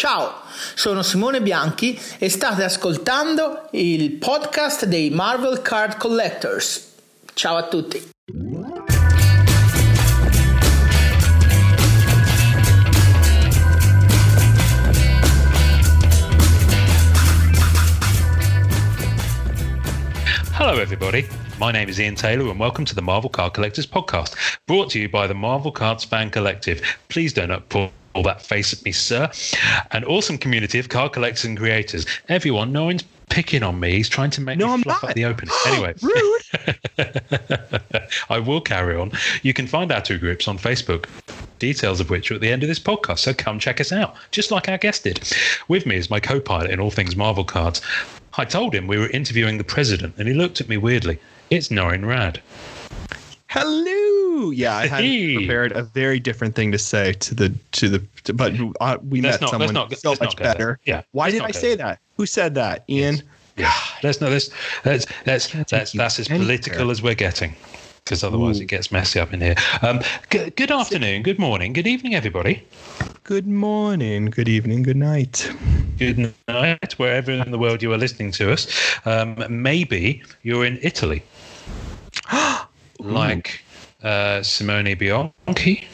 Ciao, sono Simone Bianchi e state ascoltando il podcast dei Marvel Card Collectors. Ciao a tutti. Hello, everybody. My name is Ian Taylor, and welcome to the Marvel Card Collectors podcast, brought to you by the Marvel Cards Fan Collective. Please don't pull that face at me, sir. An awesome community of card collectors and creators. Everyone, no one's picking on me. He's trying to make No, me I'm fluff not. up the open. Anyway, I will carry on. You can find our two groups on Facebook, details of which are at the end of this podcast. So come check us out, just like our guest did. With me is my co pilot in all things Marvel cards. I told him we were interviewing the president, and he looked at me weirdly. It's Norrin Radd. Hello. Yeah, I had Hey. prepared a very different thing to say to the to the to, but uh, we Let's met not- someone not- so much not better. Yeah, Why did I say that? Who said that? Ian. Yeah, let's no, this that's that's that's that's as political as we're getting, because otherwise Ooh. it gets messy up in here. Um, good, good afternoon, good morning, good evening, everybody. Good morning, good evening, good night. Good night, wherever in the world you are listening to us. Um, maybe you're in Italy, like uh, Simone Bianchi,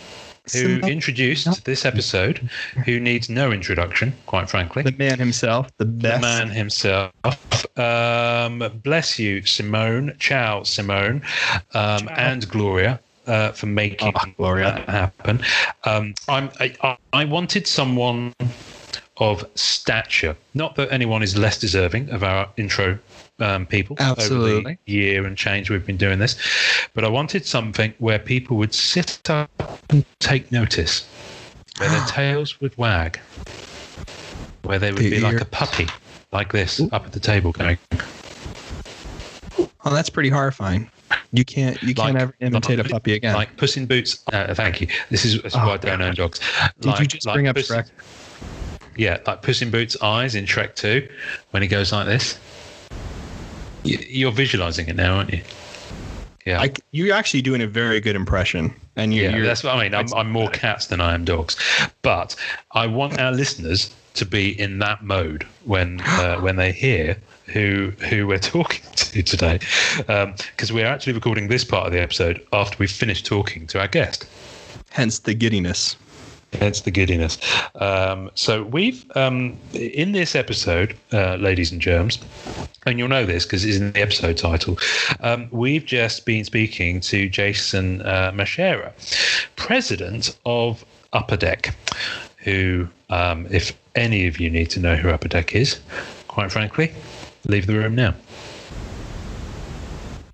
who Simone- introduced this episode, who needs no introduction, quite frankly. The man himself, the the man himself. Um, bless you, Simone. Ciao, Simone, um, and Gloria. Uh, for making Oh, Gloria. that happen, um, I- I wanted someone of stature. Not that anyone is less deserving of our intro um, people over the year and change we've been doing this, but I wanted something where people would sit up and take notice, where their tails would wag, where they would The be like a puppy, like this, up at the table, going. Oh, that's pretty horrifying. You can't you can't ever imitate like- a puppy again. Like Puss in Boots. Uh, thank you. This is, this is Oh, why I don't own dogs. Did you just like bring up Puss- Shrek? Yeah, like Puss in Boots' eyes in Shrek 2 when he goes like this. You're visualizing it now, aren't you? Yeah. I, you're actually doing a very good impression, and you're, yeah, that's what I mean. I'm, I'm more cats than I am dogs, but I want our listeners to be in that mode when uh, when they hear who who we're talking to today, because we're actually recording this part of the episode after we've finished talking to our guest. hence the giddiness. Hence the giddiness. Um, so we've um, in this episode, uh, ladies and germs, and you'll know this because it's in the episode title. Um, we've just been speaking to Jason uh, Masherah, president of Upper Deck, who, um, if any of you need to know who Upper Deck is, quite frankly, leave the room now.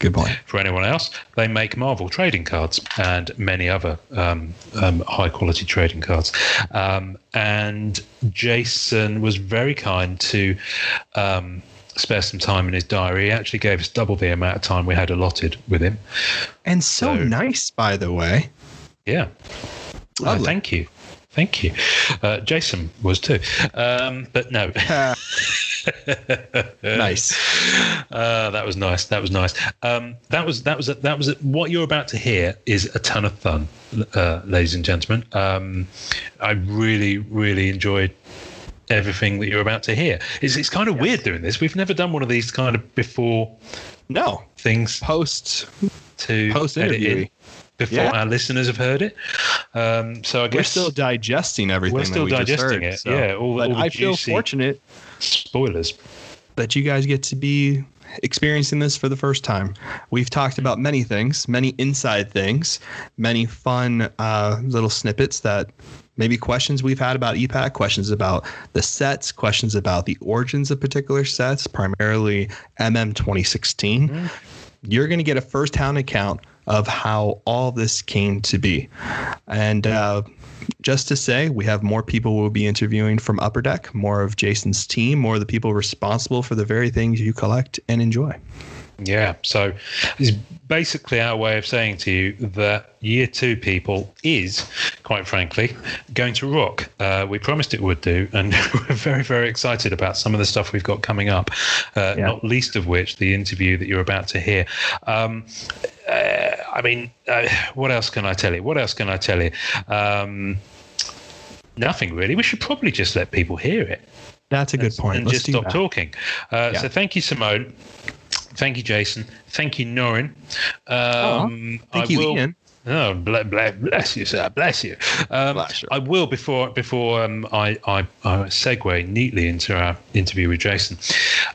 Good point. For anyone else, they make Marvel trading cards and many other um, um, high quality trading cards. Um, and Jason was very kind to um, spare some time in his diary. He actually gave us double the amount of time we had allotted with him. And so, So- nice, by the way. Yeah. Uh, Lovely. thank you. Thank you. Uh, Jason was too. Um, but no. nice. Uh, that was nice. That was nice. Um, that was that was that was what you're about to hear is a ton of fun, uh, ladies and gentlemen. Um, I really really enjoyed everything that you're about to hear. It's it's kind of weird doing this. We've never done one of these kind of before No, things post to post interview. Before Yeah. our listeners have heard it. Um, so I We're still digesting everything. We're still that we just digesting heard, it, so- yeah, all- all the I feel fortunate spoilers. that you guys get to be experiencing this for the first time. We've talked about many things, many inside things, many fun uh, little snippets that maybe questions we've had about e-Pack, questions about the sets, questions about the origins of particular sets, primarily MM 2016. You're going to get a first-hand account of how all this came to be. And uh, just to say, we have more people we'll be interviewing from Upper Deck, more of Jason's team, more of the people responsible for the very things you collect and enjoy. Yeah. So it's basically our way of saying to you that year two people is, quite frankly, going to rock. Uh, we promised it would do, and we're very, very excited about some of the stuff we've got coming up. Uh, Yeah. Not least of which the interview that you're about to hear. Um, uh, I mean, uh, what else can I tell you? What else can I tell you? Um, nothing really. We should probably just let people hear it. That's a good point. And Let's just stop that. talking. Uh, Yeah. So thank you, Simone. Thank you, Jason. Thank you, Norrin. Um, Thank I you, will- Ian. Oh, bless, bless you, sir. Bless you. Um, Bless you. I will before before um, I, I I segue neatly into our interview with Jason.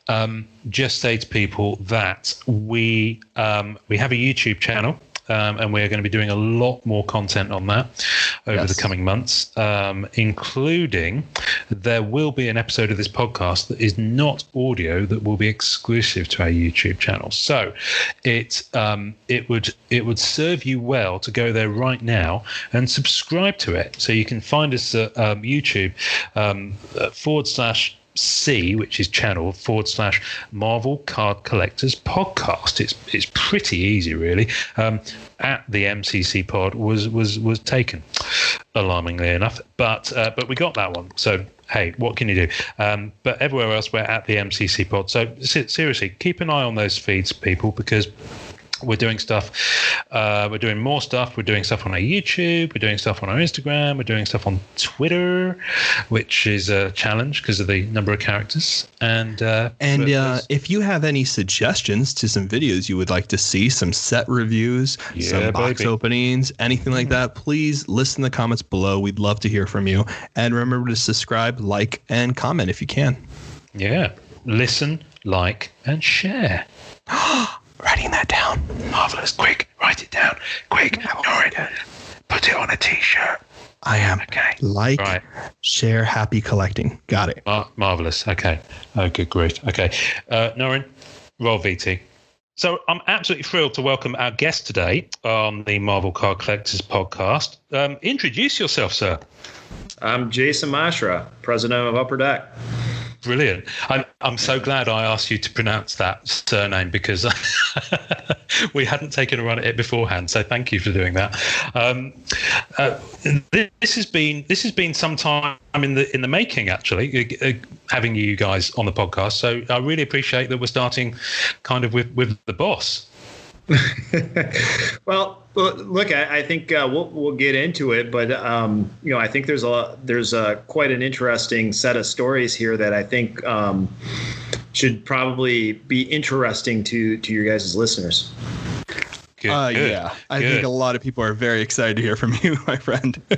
Um, just say to people that we um, we have a YouTube channel. Um, and we're going to be doing a lot more content on that over Yes. the coming months, um, including there will be an episode of this podcast that is not audio that will be exclusive to our YouTube channel. So it um, it would it would serve you well to go there right now and subscribe to it, so you can find us at um, YouTube um, forward slash C, which is channel forward slash Marvel Card Collectors Podcast. It's it's pretty easy, really. Um, at the MCC Pod was was was taken, alarmingly enough, but uh, but we got that one. So hey, what can you do? Um, but everywhere else, we're at the MCC Pod. So seriously, keep an eye on those feeds, people, because we're doing stuff. Uh, we're doing more stuff. We're doing stuff on our YouTube. We're doing stuff on our Instagram. We're doing stuff on Twitter, which is a challenge because of the number of characters. And uh, And uh, if you have any suggestions to some videos you would like to see, some set reviews, Yeah, some box baby. openings, anything like that, please list in the comments below. We'd love to hear from you. And remember to subscribe, like, and comment if you can. yeah, listen, like, and share. Writing that down. Marvelous! Quick, write it down. Quick, Norrin, put it on a T-shirt. I am. Okay. Like, Right. share, happy collecting. Got it. Mar- marvelous. Okay. Oh, good grief. Okay. Uh, Norrin, roll VT. So I'm absolutely thrilled to welcome our guest today on the Marvel Card Collectors podcast. Um, introduce yourself, sir. I'm Jason Masherah, president of Upper Deck. Brilliant. I'm, I'm so glad I asked you to pronounce that surname because we hadn't taken a run at it beforehand. So thank you for doing that. Um, uh, this has been this has been some time in the in the making, actually, uh, uh, having you guys on the podcast. So I really appreciate that we're starting kind of with with the boss. Well, well, look, I, I think uh, we'll we'll get into it, but um, you know, I think there's a there's a quite an interesting set of stories here that I think um, should probably be interesting to to your guys' listeners. Good, Uh, good, yeah. I good. think a lot of people are very excited to hear from you, my friend.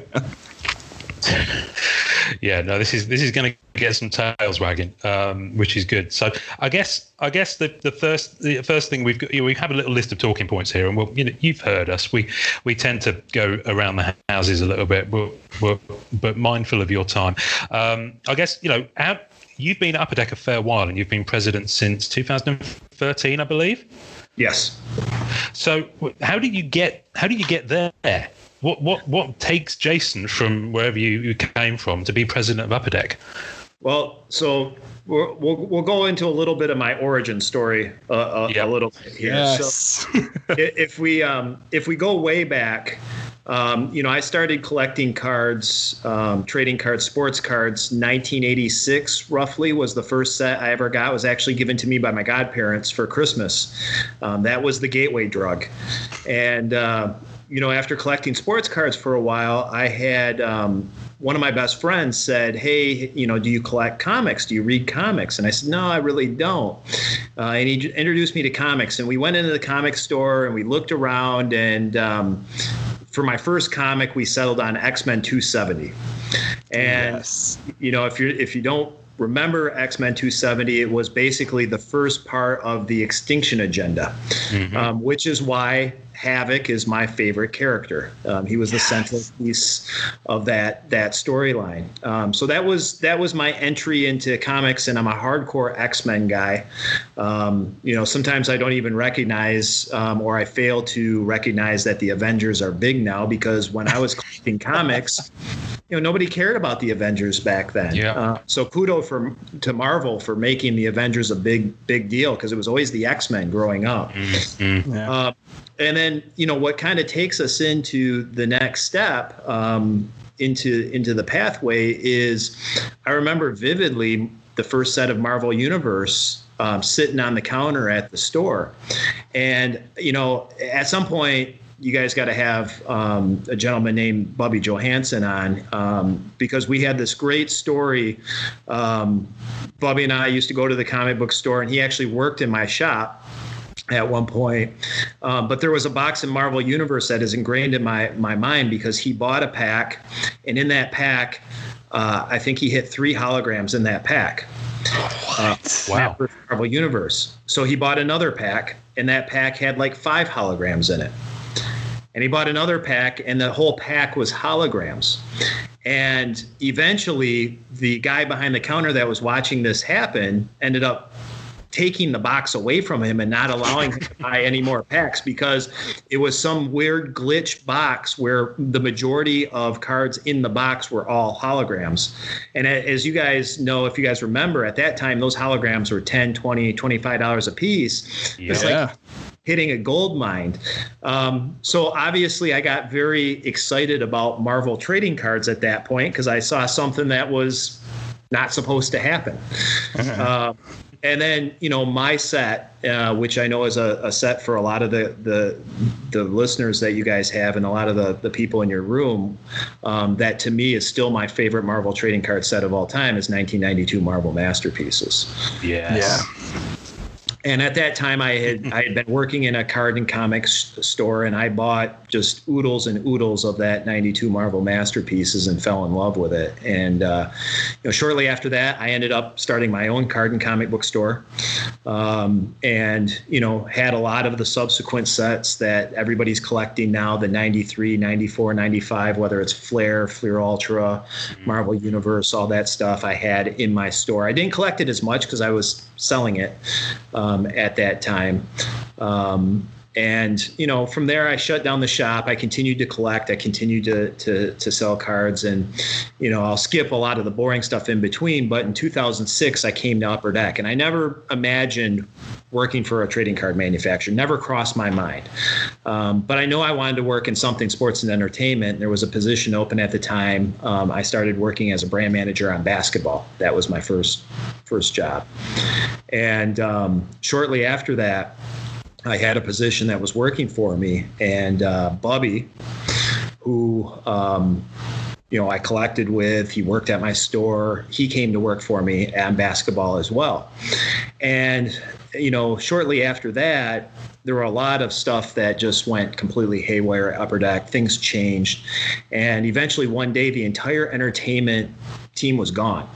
yeah no this is this is going to get some tails wagging um, which is good. So i guess i guess the the first the first thing we've got you know, we have a little list of talking points here and we'll you know you've heard us. We we tend to go around the houses a little bit but but, but mindful of your time. Um, i guess you know how, you've been at upper deck a fair while and you've been president since 2013 i believe? Yes. so how did you get how did you get there what what what takes jason from wherever you, you came from to be president of upper deck Well, so we'll we'll, we'll go into a little bit of my origin story uh, a, Yeah. a little bit here. So if we um, if we go way back, um, you know, I started collecting cards, um, trading cards, sports cards. 1986, roughly, was the first set I ever got. It was actually given to me by my godparents for Christmas. Um, that was the gateway drug, and uh, you know, after collecting sports cards for a while, I had. Um, one of my best friends said, "Hey, you know, do you collect comics? Do you read comics?" And I said, "No, I really don't." Uh, and he introduced me to comics, and we went into the comic store and we looked around. And um, for my first comic, we settled on X Men 270. And yes. you know, if you if you don't remember X Men 270, it was basically the first part of the Extinction Agenda, um, which is why Havoc is my favorite character. Um, he was the central piece of that that storyline. Um, so that was that was my entry into comics, and I'm a hardcore X Men guy. Um, you know, sometimes I don't even recognize, um, or I fail to recognize that the Avengers are big now because when I was collecting comics you know nobody cared about the Avengers back then. Yeah. Uh, so kudo for to Marvel for making the Avengers a big big deal because it was always the X Men growing up. Yeah. Uh, and then you know what kind of takes us into the next step um, into into the pathway is I remember vividly the first set of Marvel Universe um, sitting on the counter at the store, and you know at some point you guys got to have um, a gentleman named Bubby Johansson on um, because we had this great story. Um, Bubby and I used to go to the comic book store, and he actually worked in my shop at one point. Um, but there was a box in Marvel Universe that is ingrained in my my mind because he bought a pack, and in that pack, uh, I think he hit three holograms in that pack. What? Uh, wow. Marvel Universe. So he bought another pack, and that pack had like five holograms in it. And he bought another pack, and the whole pack was holograms. And eventually, the guy behind the counter that was watching this happen ended up taking the box away from him and not allowing him to buy any more packs because it was some weird glitch box where the majority of cards in the box were all holograms. And as you guys know, if you guys remember, at that time, those holograms were 10, 20, $25 a piece. Yeah. It's like hitting a gold mine. Um, so obviously, I got very excited about Marvel trading cards at that point because I saw something that was not supposed to happen. Uh, and then you know my set, uh, which I know is a, a, set for a lot of the, the the listeners that you guys have, and a lot of the the people in your room. Um, that to me is still my favorite Marvel trading card set of all time is 1992 Marvel Masterpieces. Yes. Yeah and at that time i had i had been working in a card and comics store and i bought just oodles and oodles of that 92 marvel masterpieces and fell in love with it and uh, you know shortly after that i ended up starting my own card and comic book store um, and you know had a lot of the subsequent sets that everybody's collecting now the 93 94 95 whether it's flair fleer ultra mm-hmm. marvel universe all that stuff i had in my store i didn't collect it as much because i was selling it um, at that time. Um, and you know, from there, I shut down the shop. I continued to collect. I continued to to to sell cards, and you know, I'll skip a lot of the boring stuff in between. But in 2006, I came to Upper Deck, and I never imagined working for a trading card manufacturer. Never crossed my mind. Um, but I know I wanted to work in something sports and entertainment. There was a position open at the time. Um, I started working as a brand manager on basketball. That was my first first job. And um, shortly after that, I had a position that was working for me, and uh, Bubby, who um, you know I collected with, he worked at my store. He came to work for me on basketball as well, and you know shortly after that, there were a lot of stuff that just went completely haywire at Upper Deck. Things changed, and eventually one day the entire entertainment team was gone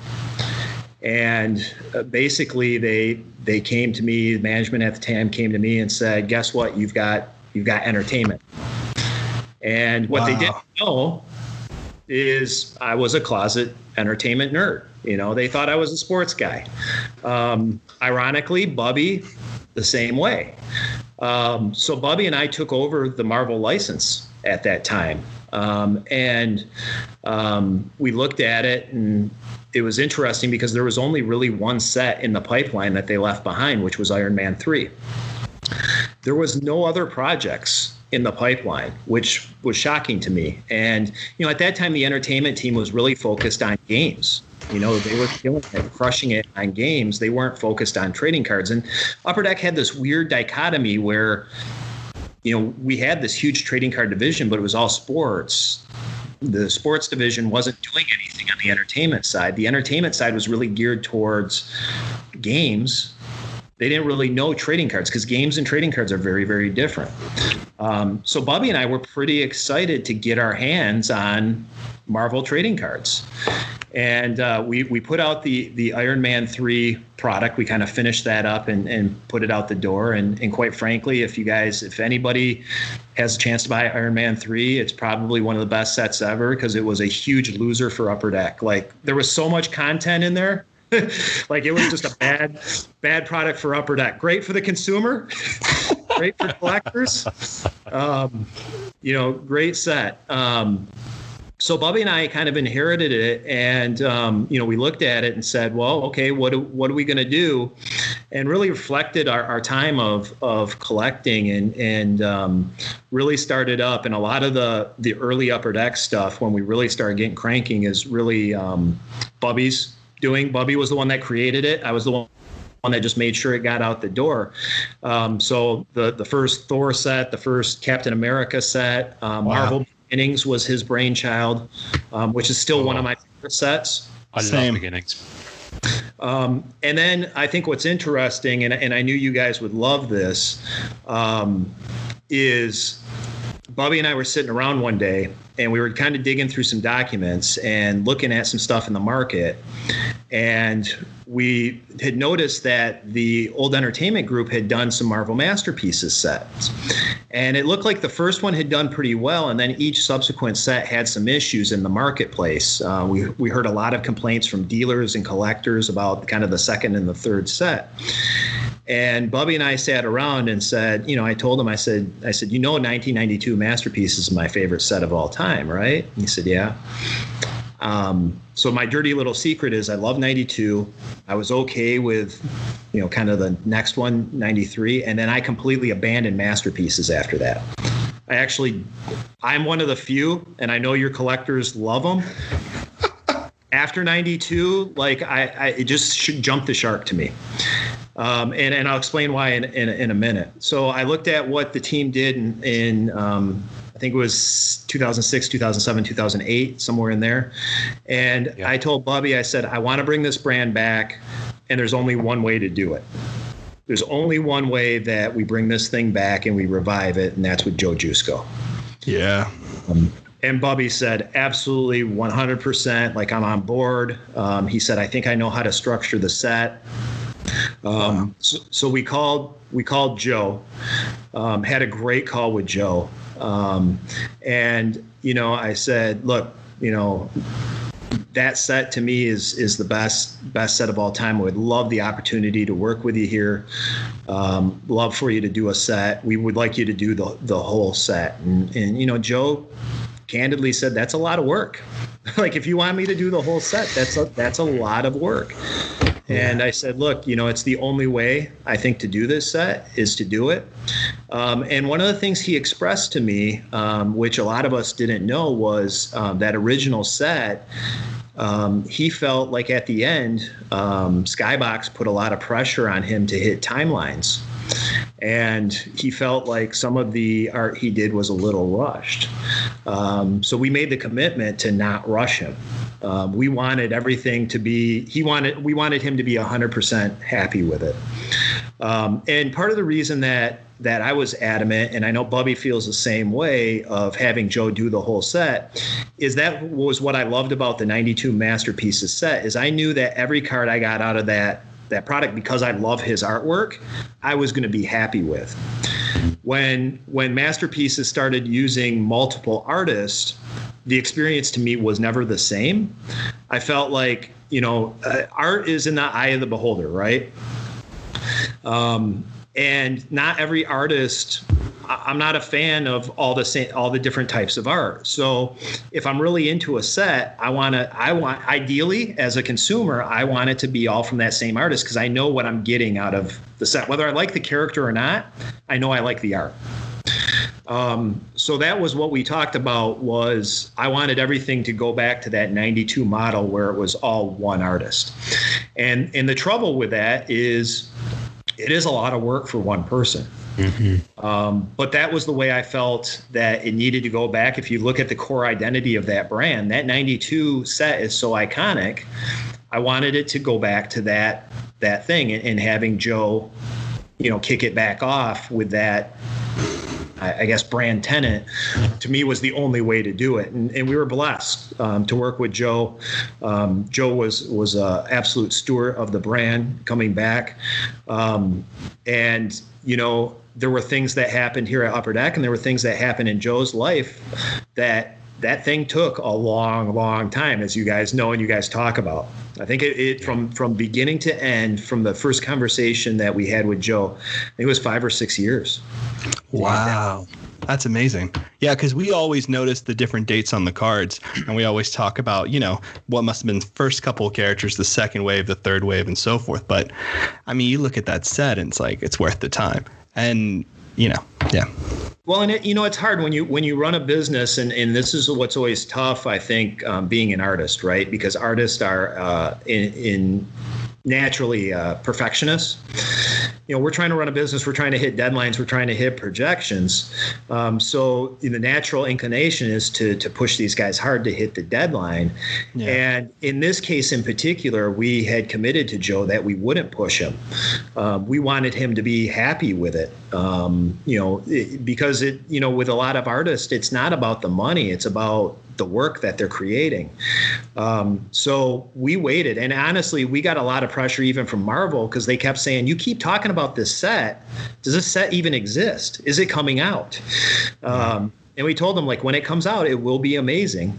and uh, basically they they came to me management at the time came to me and said guess what? You've got you've got entertainment. And what wow. they didn't know is i was a closet entertainment nerd. You know they thought i was a sports guy. Um, ironically bubby the same way. Um, so bubby and i took over the marvel license at that time. Um, and um, we looked at it and it was interesting because there was only really one set in the pipeline that they left behind, which was Iron Man 3. There was no other projects in the pipeline, which was shocking to me. And, you know, at that time, the entertainment team was really focused on games. You know, they were killing it, crushing it on games. They weren't focused on trading cards. And Upper Deck had this weird dichotomy where, you know, we had this huge trading card division, but it was all sports the sports division wasn't doing anything on the entertainment side. The entertainment side was really geared towards games. They didn't really know trading cards because games and trading cards are very, very different. Um, so Bobby and I were pretty excited to get our hands on Marvel trading cards and uh, we we put out the the Iron Man three product. We kind of finished that up and, and put it out the door. And and quite frankly, if you guys, if anybody has a chance to buy Iron Man three, it's probably one of the best sets ever because it was a huge loser for Upper Deck. Like there was so much content in there. like it was just a bad bad product for Upper Deck. Great for the consumer, great for collectors. Um, you know, great set. Um, so Bubby and I kind of inherited it, and um, you know we looked at it and said, well, okay, what what are we going to do? And really reflected our, our time of of collecting and and um, really started up. And a lot of the the early upper deck stuff when we really started getting cranking is really um, Bubby's doing. Bubby was the one that created it. I was the one one that just made sure it got out the door. Um, so the the first Thor set, the first Captain America set, um, wow. Marvel Beginnings was his brainchild, um, which is still oh. one of my favorite sets. I Same. love Beginnings. Um, and then I think what's interesting, and, and I knew you guys would love this, um, is Bobby and I were sitting around one day and we were kind of digging through some documents and looking at some stuff in the market. And we had noticed that the old entertainment group had done some Marvel Masterpieces sets. And it looked like the first one had done pretty well, and then each subsequent set had some issues in the marketplace. Uh, we, we heard a lot of complaints from dealers and collectors about kind of the second and the third set. And Bubby and I sat around and said, you know, I told him, I said, I said, you know, 1992 Masterpiece is my favorite set of all time, right? And he said, yeah. Um, so my dirty little secret is I love 92. I was okay with, you know, kind of the next one, 93, and then I completely abandoned masterpieces after that. I actually, I'm one of the few, and I know your collectors love them. after 92, like I, I it just jumped the shark to me. Um, and, and I'll explain why in, in, in, a minute. So I looked at what the team did in, in um, think it was 2006, 2007, 2008, somewhere in there. And yeah. I told Bobby, I said, I want to bring this brand back, and there's only one way to do it. There's only one way that we bring this thing back and we revive it, and that's with Joe Jusko. Yeah. Um, and Bobby said, absolutely 100%. Like, I'm on board. Um, he said, I think I know how to structure the set. Um, so, so, we called we called Joe, um, had a great call with Joe, um, and you know I said, look, you know that set to me is is the best best set of all time. I would love the opportunity to work with you here. Um, love for you to do a set. We would like you to do the the whole set. And and you know Joe candidly said that's a lot of work. like if you want me to do the whole set, that's a that's a lot of work. And I said, look, you know, it's the only way I think to do this set is to do it. Um, and one of the things he expressed to me, um, which a lot of us didn't know, was um, that original set. Um, he felt like at the end, um, Skybox put a lot of pressure on him to hit timelines and he felt like some of the art he did was a little rushed. Um, so we made the commitment to not rush him. We wanted everything to be he wanted we wanted him to be 100% happy with it. Um, and part of the reason that that I was adamant, and I know Bubby feels the same way of having Joe do the whole set, is that was what I loved about the 92 masterpieces set. Is I knew that every card I got out of that that product because I love his artwork, I was going to be happy with. When when masterpieces started using multiple artists, the experience to me was never the same. I felt like you know, uh, art is in the eye of the beholder, right? Um, and not every artist I'm not a fan of all the same, all the different types of art. So if I'm really into a set, I want to I want ideally as a consumer, I want it to be all from that same artist because I know what I'm getting out of the set. Whether I like the character or not, I know I like the art. Um, so that was what we talked about was I wanted everything to go back to that 92 model where it was all one artist. And and the trouble with that is it is a lot of work for one person. Mm-hmm. Um, but that was the way I felt that it needed to go back. If you look at the core identity of that brand, that 92 set is so iconic. I wanted it to go back to that that thing and, and having Joe, you know, kick it back off with that I, guess brand tenant to me was the only way to do it. And, and we were blessed um, to work with Joe. Um, Joe was was an absolute steward of the brand coming back, um, and you know there were things that happened here at Upper Deck, and there were things that happened in Joe's life that that thing took a long, long time, as you guys know and you guys talk about. I think it, it from from beginning to end, from the first conversation that we had with Joe, it was five or six years. Wow. That's amazing. Yeah, because we always notice the different dates on the cards, and we always talk about, you know, what must have been the first couple of characters, the second wave, the third wave, and so forth. But I mean, you look at that set, and it's like it's worth the time. And you know, yeah. Well, and it, you know, it's hard when you when you run a business, and and this is what's always tough. I think um, being an artist, right? Because artists are uh, in, in naturally uh, perfectionists. You know, we're trying to run a business. We're trying to hit deadlines. We're trying to hit projections. Um, so the natural inclination is to to push these guys hard to hit the deadline. Yeah. And in this case, in particular, we had committed to Joe that we wouldn't push him. Um, we wanted him to be happy with it. Um, you know, it, because it you know with a lot of artists, it's not about the money. It's about the work that they're creating. Um, so we waited, and honestly, we got a lot of pressure even from Marvel because they kept saying, "You keep talking about this set. Does this set even exist? Is it coming out?" Um, and we told them like when it comes out, it will be amazing.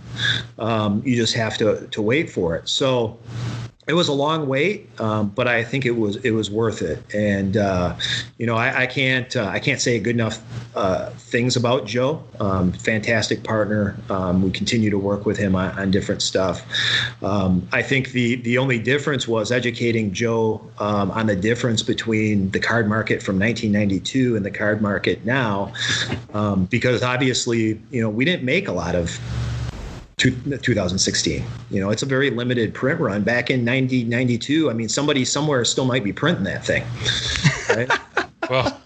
Um, you just have to to wait for it. So it was a long wait, um, but I think it was it was worth it. And uh, you know, I, I can't uh, I can't say good enough uh, things about Joe. Um, fantastic partner. Um, we continue to work with him on, on different stuff. Um, I think the the only difference was educating Joe um, on the difference between the card market from 1992 and the card market now, um, because obviously you know we didn't make a lot of 2016. You know, it's a very limited print run. Back in 90, 92, I mean, somebody somewhere still might be printing that thing. Right? well,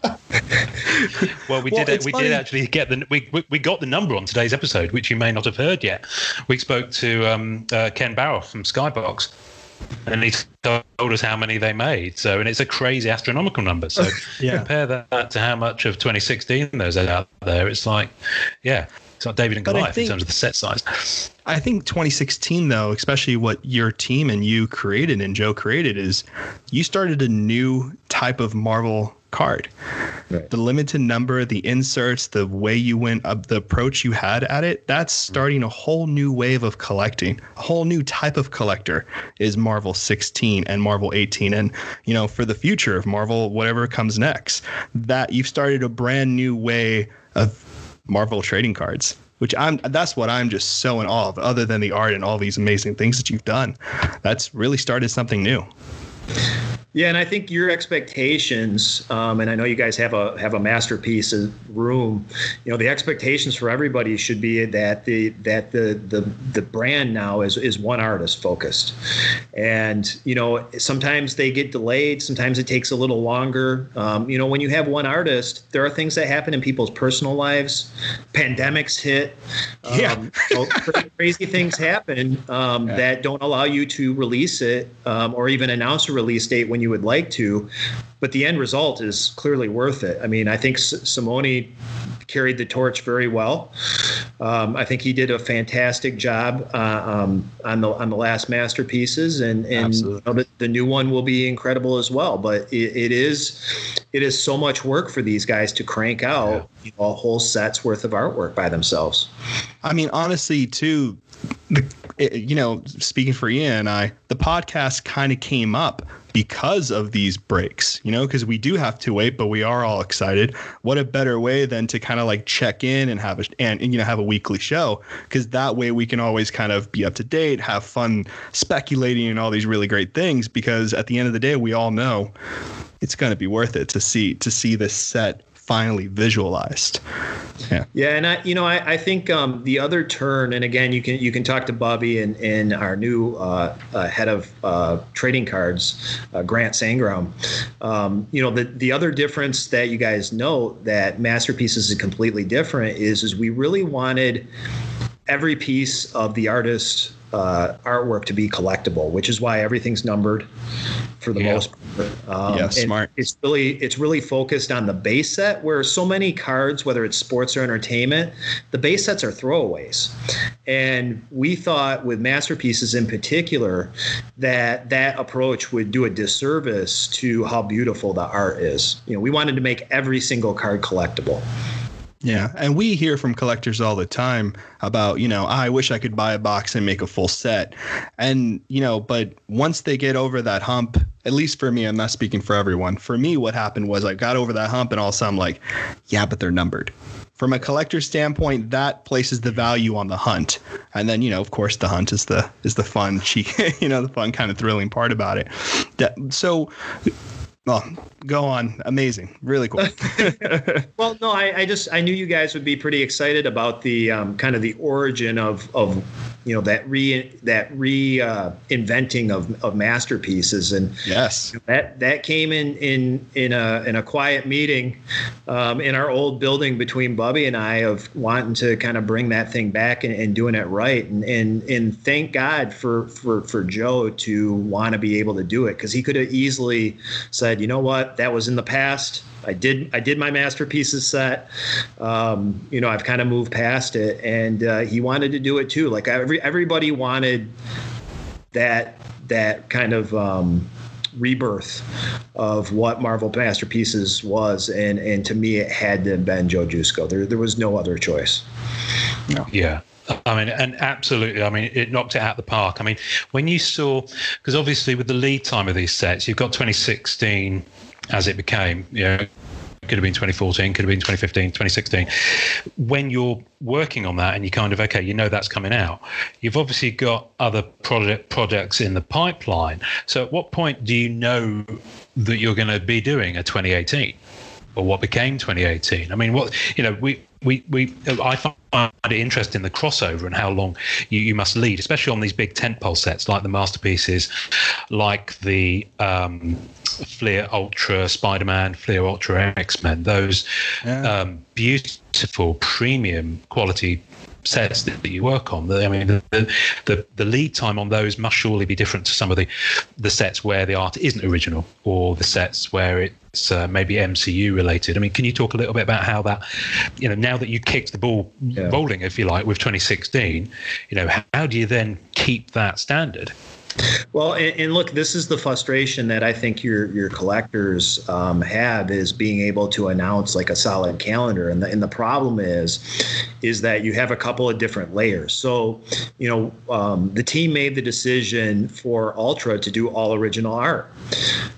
well, we well, did. We funny. did actually get the we, we, we got the number on today's episode, which you may not have heard yet. We spoke to um, uh, Ken Barrow from Skybox, and he told us how many they made. So, and it's a crazy astronomical number. So, yeah. compare that to how much of 2016 there's out there. It's like, yeah, it's not David and Goliath think, in terms of the set size. I think 2016, though, especially what your team and you created and Joe created, is you started a new type of Marvel card. Right. The limited number, the inserts, the way you went up, the approach you had at it, that's mm-hmm. starting a whole new wave of collecting. A whole new type of collector is Marvel 16 and Marvel 18. And, you know, for the future of Marvel, whatever comes next, that you've started a brand new way of Marvel trading cards, which I'm that's what I'm just so in awe of, other than the art and all these amazing things that you've done. That's really started something new. Yeah, and I think your expectations, um, and I know you guys have a have a masterpiece room. You know, the expectations for everybody should be that the that the the the brand now is is one artist focused, and you know sometimes they get delayed, sometimes it takes a little longer. Um, you know, when you have one artist, there are things that happen in people's personal lives. Pandemics hit. Um, yeah, so crazy things happen um, yeah. that don't allow you to release it um, or even announce a release date when you you would like to, but the end result is clearly worth it. I mean, I think Simone carried the torch very well. Um, I think he did a fantastic job uh, um, on the on the last masterpieces, and and you know, the, the, new one will be incredible as well. But it, it is it is so much work for these guys to crank out yeah. you know, a whole set's worth of artwork by themselves. I mean, honestly, too. The, you know, speaking for Ian and I, the podcast kind of came up because of these breaks, you know, because we do have to wait, but we are all excited. What a better way than to kind of like check in and have a and, you know have a weekly show because that way we can always kind of be up to date, have fun speculating and all these really great things. Because at the end of the day, we all know it's going to be worth it to see to see this set finally visualized. Yeah. Yeah, and I, you know, I, I think um, the other turn, and again, you can you can talk to Bobby and, and our new uh, uh, head of uh, trading cards, uh, Grant Sandground. Um, you know, the the other difference that you guys know that masterpieces is completely different is is we really wanted every piece of the artist uh, artwork to be collectible, which is why everything's numbered for the yeah. most part. Um, yeah, smart. It's really it's really focused on the base set, where so many cards, whether it's sports or entertainment, the base sets are throwaways. And we thought with masterpieces in particular that that approach would do a disservice to how beautiful the art is. You know, we wanted to make every single card collectible. Yeah. And we hear from collectors all the time about, you know, I wish I could buy a box and make a full set. And, you know, but once they get over that hump, at least for me, I'm not speaking for everyone. For me, what happened was I got over that hump and all of a sudden I'm like, yeah, but they're numbered. From a collector standpoint, that places the value on the hunt. And then, you know, of course the hunt is the is the fun cheek, you know, the fun kind of thrilling part about it. That, so Oh, go on. Amazing. Really cool. well, no, I, I, just I knew you guys would be pretty excited about the um, kind of the origin of of you know that re that re uh, inventing of, of masterpieces. And yes. that that came in in in a in a quiet meeting um, in our old building between Bubby and I of wanting to kind of bring that thing back and, and doing it right. And and and thank God for for for Joe to want to be able to do it because he could have easily said you know what? That was in the past I did I did my masterpieces set. Um, you know, I've kind of moved past it, and uh, he wanted to do it too. Like every everybody wanted that that kind of um, rebirth of what Marvel Masterpieces was, and and to me, it had to have been Joe Jusko. There there was no other choice. No. Yeah. I mean, and absolutely. I mean, it knocked it out of the park. I mean, when you saw, because obviously with the lead time of these sets, you've got 2016 as it became. You know, could have been 2014, could have been 2015, 2016. When you're working on that and you kind of okay, you know that's coming out. You've obviously got other project projects in the pipeline. So at what point do you know that you're going to be doing a 2018? Or what became 2018? I mean, what you know, we we we I find it interesting the crossover and how long you, you must lead, especially on these big tentpole sets like the masterpieces, like the um, Fleer Ultra Spider Man, Fleer Ultra X Men. Those yeah. um, beautiful premium quality sets that, you work on. I mean, the, the, the lead time on those must surely be different to some of the the sets where the art isn't original, or the sets where it's uh, maybe MCU related. I mean, can you talk a little bit about how that, you know, now that you kicked the ball yeah. rolling, if you like, with 2016, you know, how do you then keep that standard? Well, and, and, look, this is the frustration that I think your your collectors um, have is being able to announce like a solid calendar, and the and the problem is, is that you have a couple of different layers. So, you know, um, the team made the decision for Ultra to do all original art,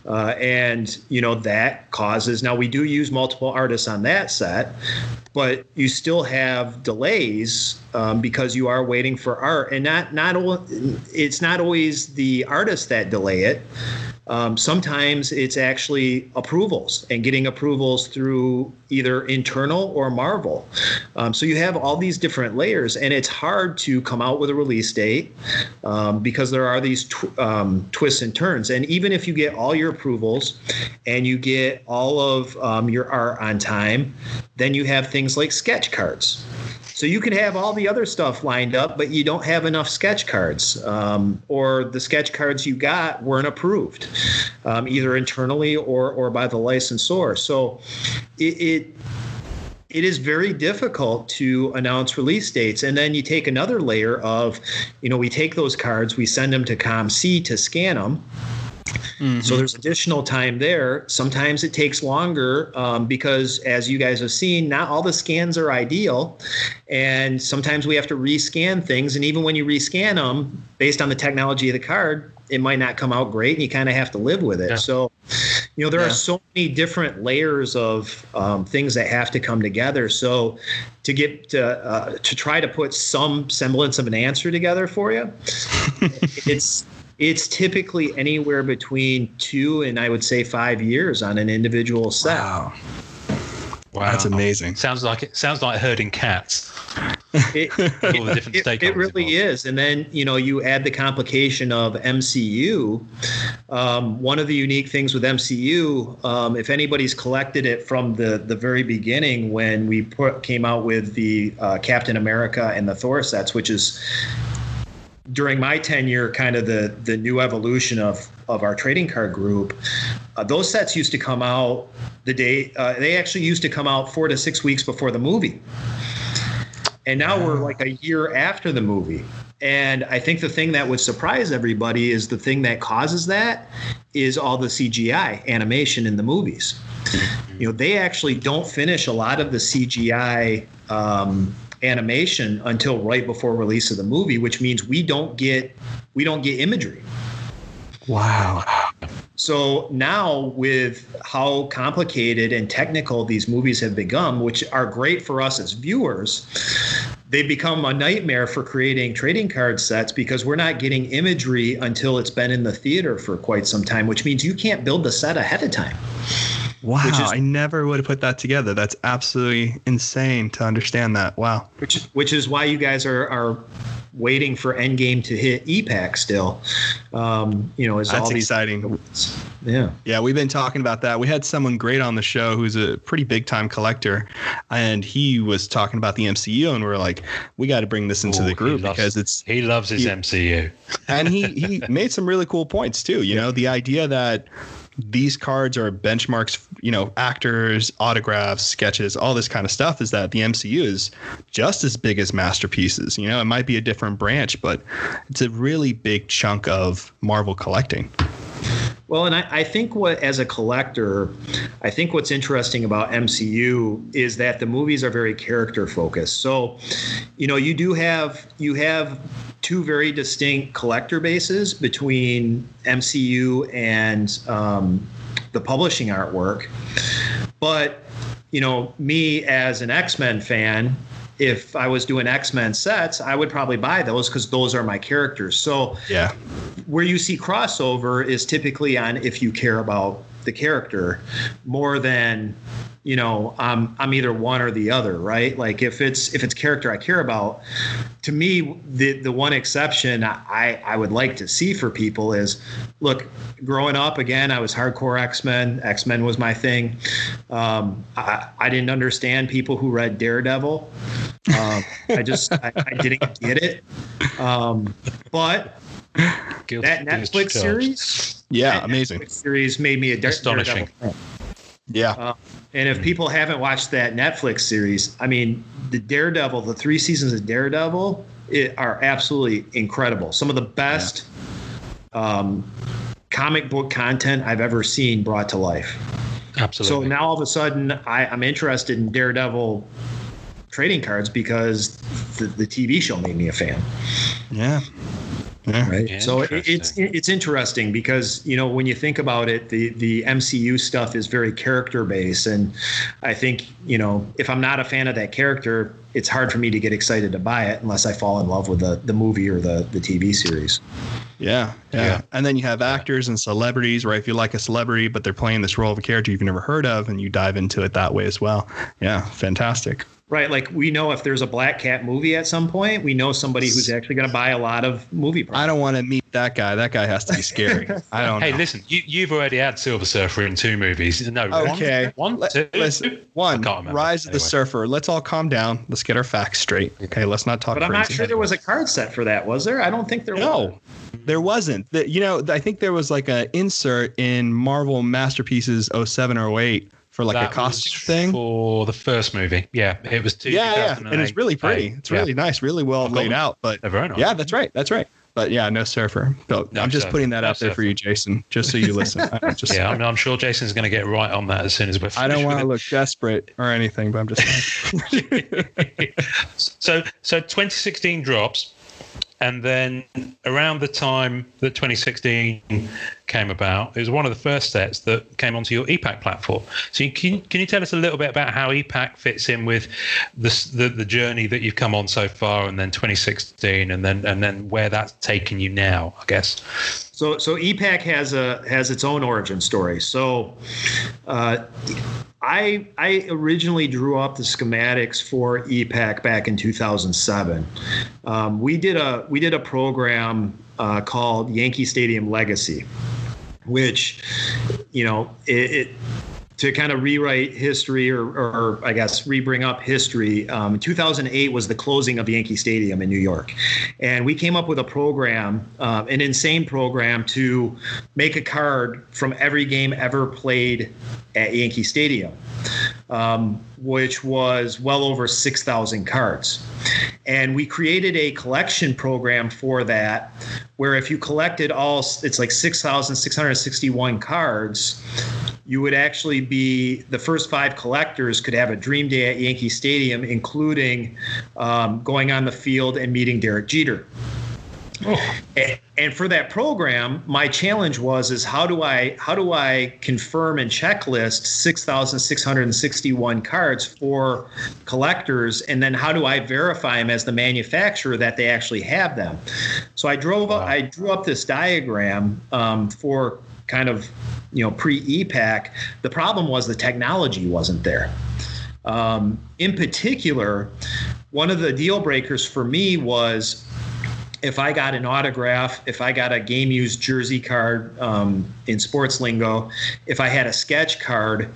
uh, and you know that causes now we do use multiple artists on that set, but you still have delays um, because you are waiting for art, and not not it's not always the artists that delay it. Um, sometimes it's actually approvals and getting approvals through either internal or Marvel. Um, so you have all these different layers, and it's hard to come out with a release date um, because there are these tw- um, twists and turns. And even if you get all your approvals and you get all of um, your art on time, then you have things like sketch cards. So you can have all the other stuff lined up, but you don't have enough sketch cards, um, or the sketch cards you got weren't approved, um, either internally or or by the licensor. So it, it it is very difficult to announce release dates. And then you take another layer of, you know, we take those cards, we send them to COMC to scan them. Mm-hmm. So there's additional time there. Sometimes it takes longer um, because, as you guys have seen, not all the scans are ideal, and sometimes we have to rescan things. And even when you rescan them, based on the technology of the card, it might not come out great, and you kind of have to live with it. Yeah. So, you know, there yeah. are so many different layers of um, things that have to come together. So, to get to, uh, to try to put some semblance of an answer together for you, it's it's typically anywhere between two and I would say five years on an individual set. Wow. Wow, that's amazing. Sounds like it sounds like herding cats. It, it, it, it really involved. is. And then, you know, you add the complication of MCU. Um, one of the unique things with MCU, um, if anybody's collected it from the, the very beginning when we put, came out with the uh, Captain America and the Thor sets, which is during my tenure, kind of the the new evolution of of our trading card group, uh, those sets used to come out the day uh, they actually used to come out four to six weeks before the movie, and now we're like a year after the movie. And I think the thing that would surprise everybody is the thing that causes that is all the CGI animation in the movies. You know, they actually don't finish a lot of the CGI um, animation until right before release of the movie, which means we don't get we don't get imagery. Wow. So now, with how complicated and technical these movies have become, which are great for us as viewers, they've become a nightmare for creating trading card sets because we're not getting imagery until it's been in the theater for quite some time, which means you can't build the set ahead of time. Wow, is, I never would have put that together. That's absolutely insane to understand that. Wow. Which is which is why you guys are are waiting for Endgame to hit e-Pack still. Um, you know, as That's all these exciting. Yeah. Yeah, we've been talking about that. We had someone great on the show who's a pretty big time collector, and he was talking about the MCU, and we are like, we got to bring this into Ooh, the group loves- because it's He loves his He- MCU. and he he made some really cool points too. You know, the idea that these cards are benchmarks, you know, actors, autographs, sketches, all this kind of stuff is that the MCU is just as big as masterpieces. You know, it might be a different branch, but it's a really big chunk of Marvel collecting. Well, and I, I think what, as a collector, I think what's interesting about MCU is that the movies are very character focused. So, you know, you do have you have two very distinct collector bases between MCU and um, the publishing artwork. But, you know, me as an X Men fan, if I was doing X Men sets, I would probably buy those because those are my characters. So, Yeah. where you see crossover is typically on if you care about the character more than you know I'm I'm either one or the other right like if it's if it's character I care about to me the the one exception I I would like to see for people is look growing up again I was hardcore X-Men X-Men was my thing um, I, I didn't understand people who read Daredevil um, I just I, I didn't get it um, but Guilty that Netflix series, Yeah, that amazing. Netflix series made me a Dare- Astonishing. Daredevil fan. Yeah. Uh, and if people haven't watched that Netflix series, I mean, the Daredevil, the three seasons of Daredevil, it, are absolutely incredible. Some of the best um, comic book content I've ever seen brought to life. Absolutely. So now all of a sudden, I, I'm interested in Daredevil trading cards because the, the TV show made me a fan. Yeah. Yeah. right so it, it's Interesting. it's interesting because you know when you think about it the the mcu stuff is very character based and i think you know if i'm not a fan of that character it's hard for me to get excited to buy it unless i fall in love with the the movie or the the tv series Yeah, yeah, Yeah. And then you have actors and celebrities, right? If you like a celebrity, but they're playing this role of a character you've never heard of, and you dive into it that way as well. Yeah, fantastic. Right like we know if there's a black cat movie at some point we know somebody who's actually going to buy a lot of movie I don't want to meet that guy. That guy has to be scary. I don't Hey, know. listen, you, you've already had Silver Surfer in two movies. No, Okay. one, one listen, one, remember. Rise of the Surfer. Let's all calm down. Let's get our facts straight. Okay, let's not talk. but i'm not sure there was a card set for that was there i don't think there was No, there wasn't. The, you know, I think there was like an insert in Marvel Masterpieces 07 or 08 for like That a costume thing. for the first movie. Yeah, it was two. Yeah, yeah, and it's really pretty. It's yeah. really nice, really well I've laid out. But very nice. yeah, that's right. That's right. But yeah, no surfer. But No I'm just surfer. putting that No out there for you, Jason, just so you listen. I just, Yeah, I'm, I'm sure Jason's going to get right on that as soon as we're. I don't want to look desperate or anything, but I'm just so, so 2016 drops, and then around the time that 2016 came about, it was one of the first sets that came onto your e-Pack platform. So, can can you tell us a little bit about how e-Pack fits in with the the, the journey that you've come on so far, and then 2016, and then and then where that's taken you now? I guess. So so e-Pack has a has its own origin story. So uh, I I originally drew up the schematics for e-Pack back in 2007. Um, we did a we did a program uh, called Yankee Stadium Legacy, which you know it. it to kind of rewrite history or, or I guess re-bring up history, um, 2008 was the closing of Yankee Stadium in New York. And we came up with a program, um, an insane program to make a card from every game ever played at Yankee Stadium, um, which was well over 6,000 cards. And we created a collection program for that, where if you collected all, it's like 6,661 cards, you would actually be the first five collectors could have a dream day at Yankee Stadium, including um, going on the field and meeting Derek Jeter. And, and for that program, my challenge was is how do I how do I confirm and checklist 6,661 cards for collectors, and then how do I verify them as the manufacturer that they actually have them? So I drove up, I drew up this diagram um, for kind of you know pre e-Pack. The problem was the technology wasn't there. Um, in particular, one of the deal breakers for me was if I got an autograph, if I got a game used jersey card um, in sports lingo, if I had a sketch card,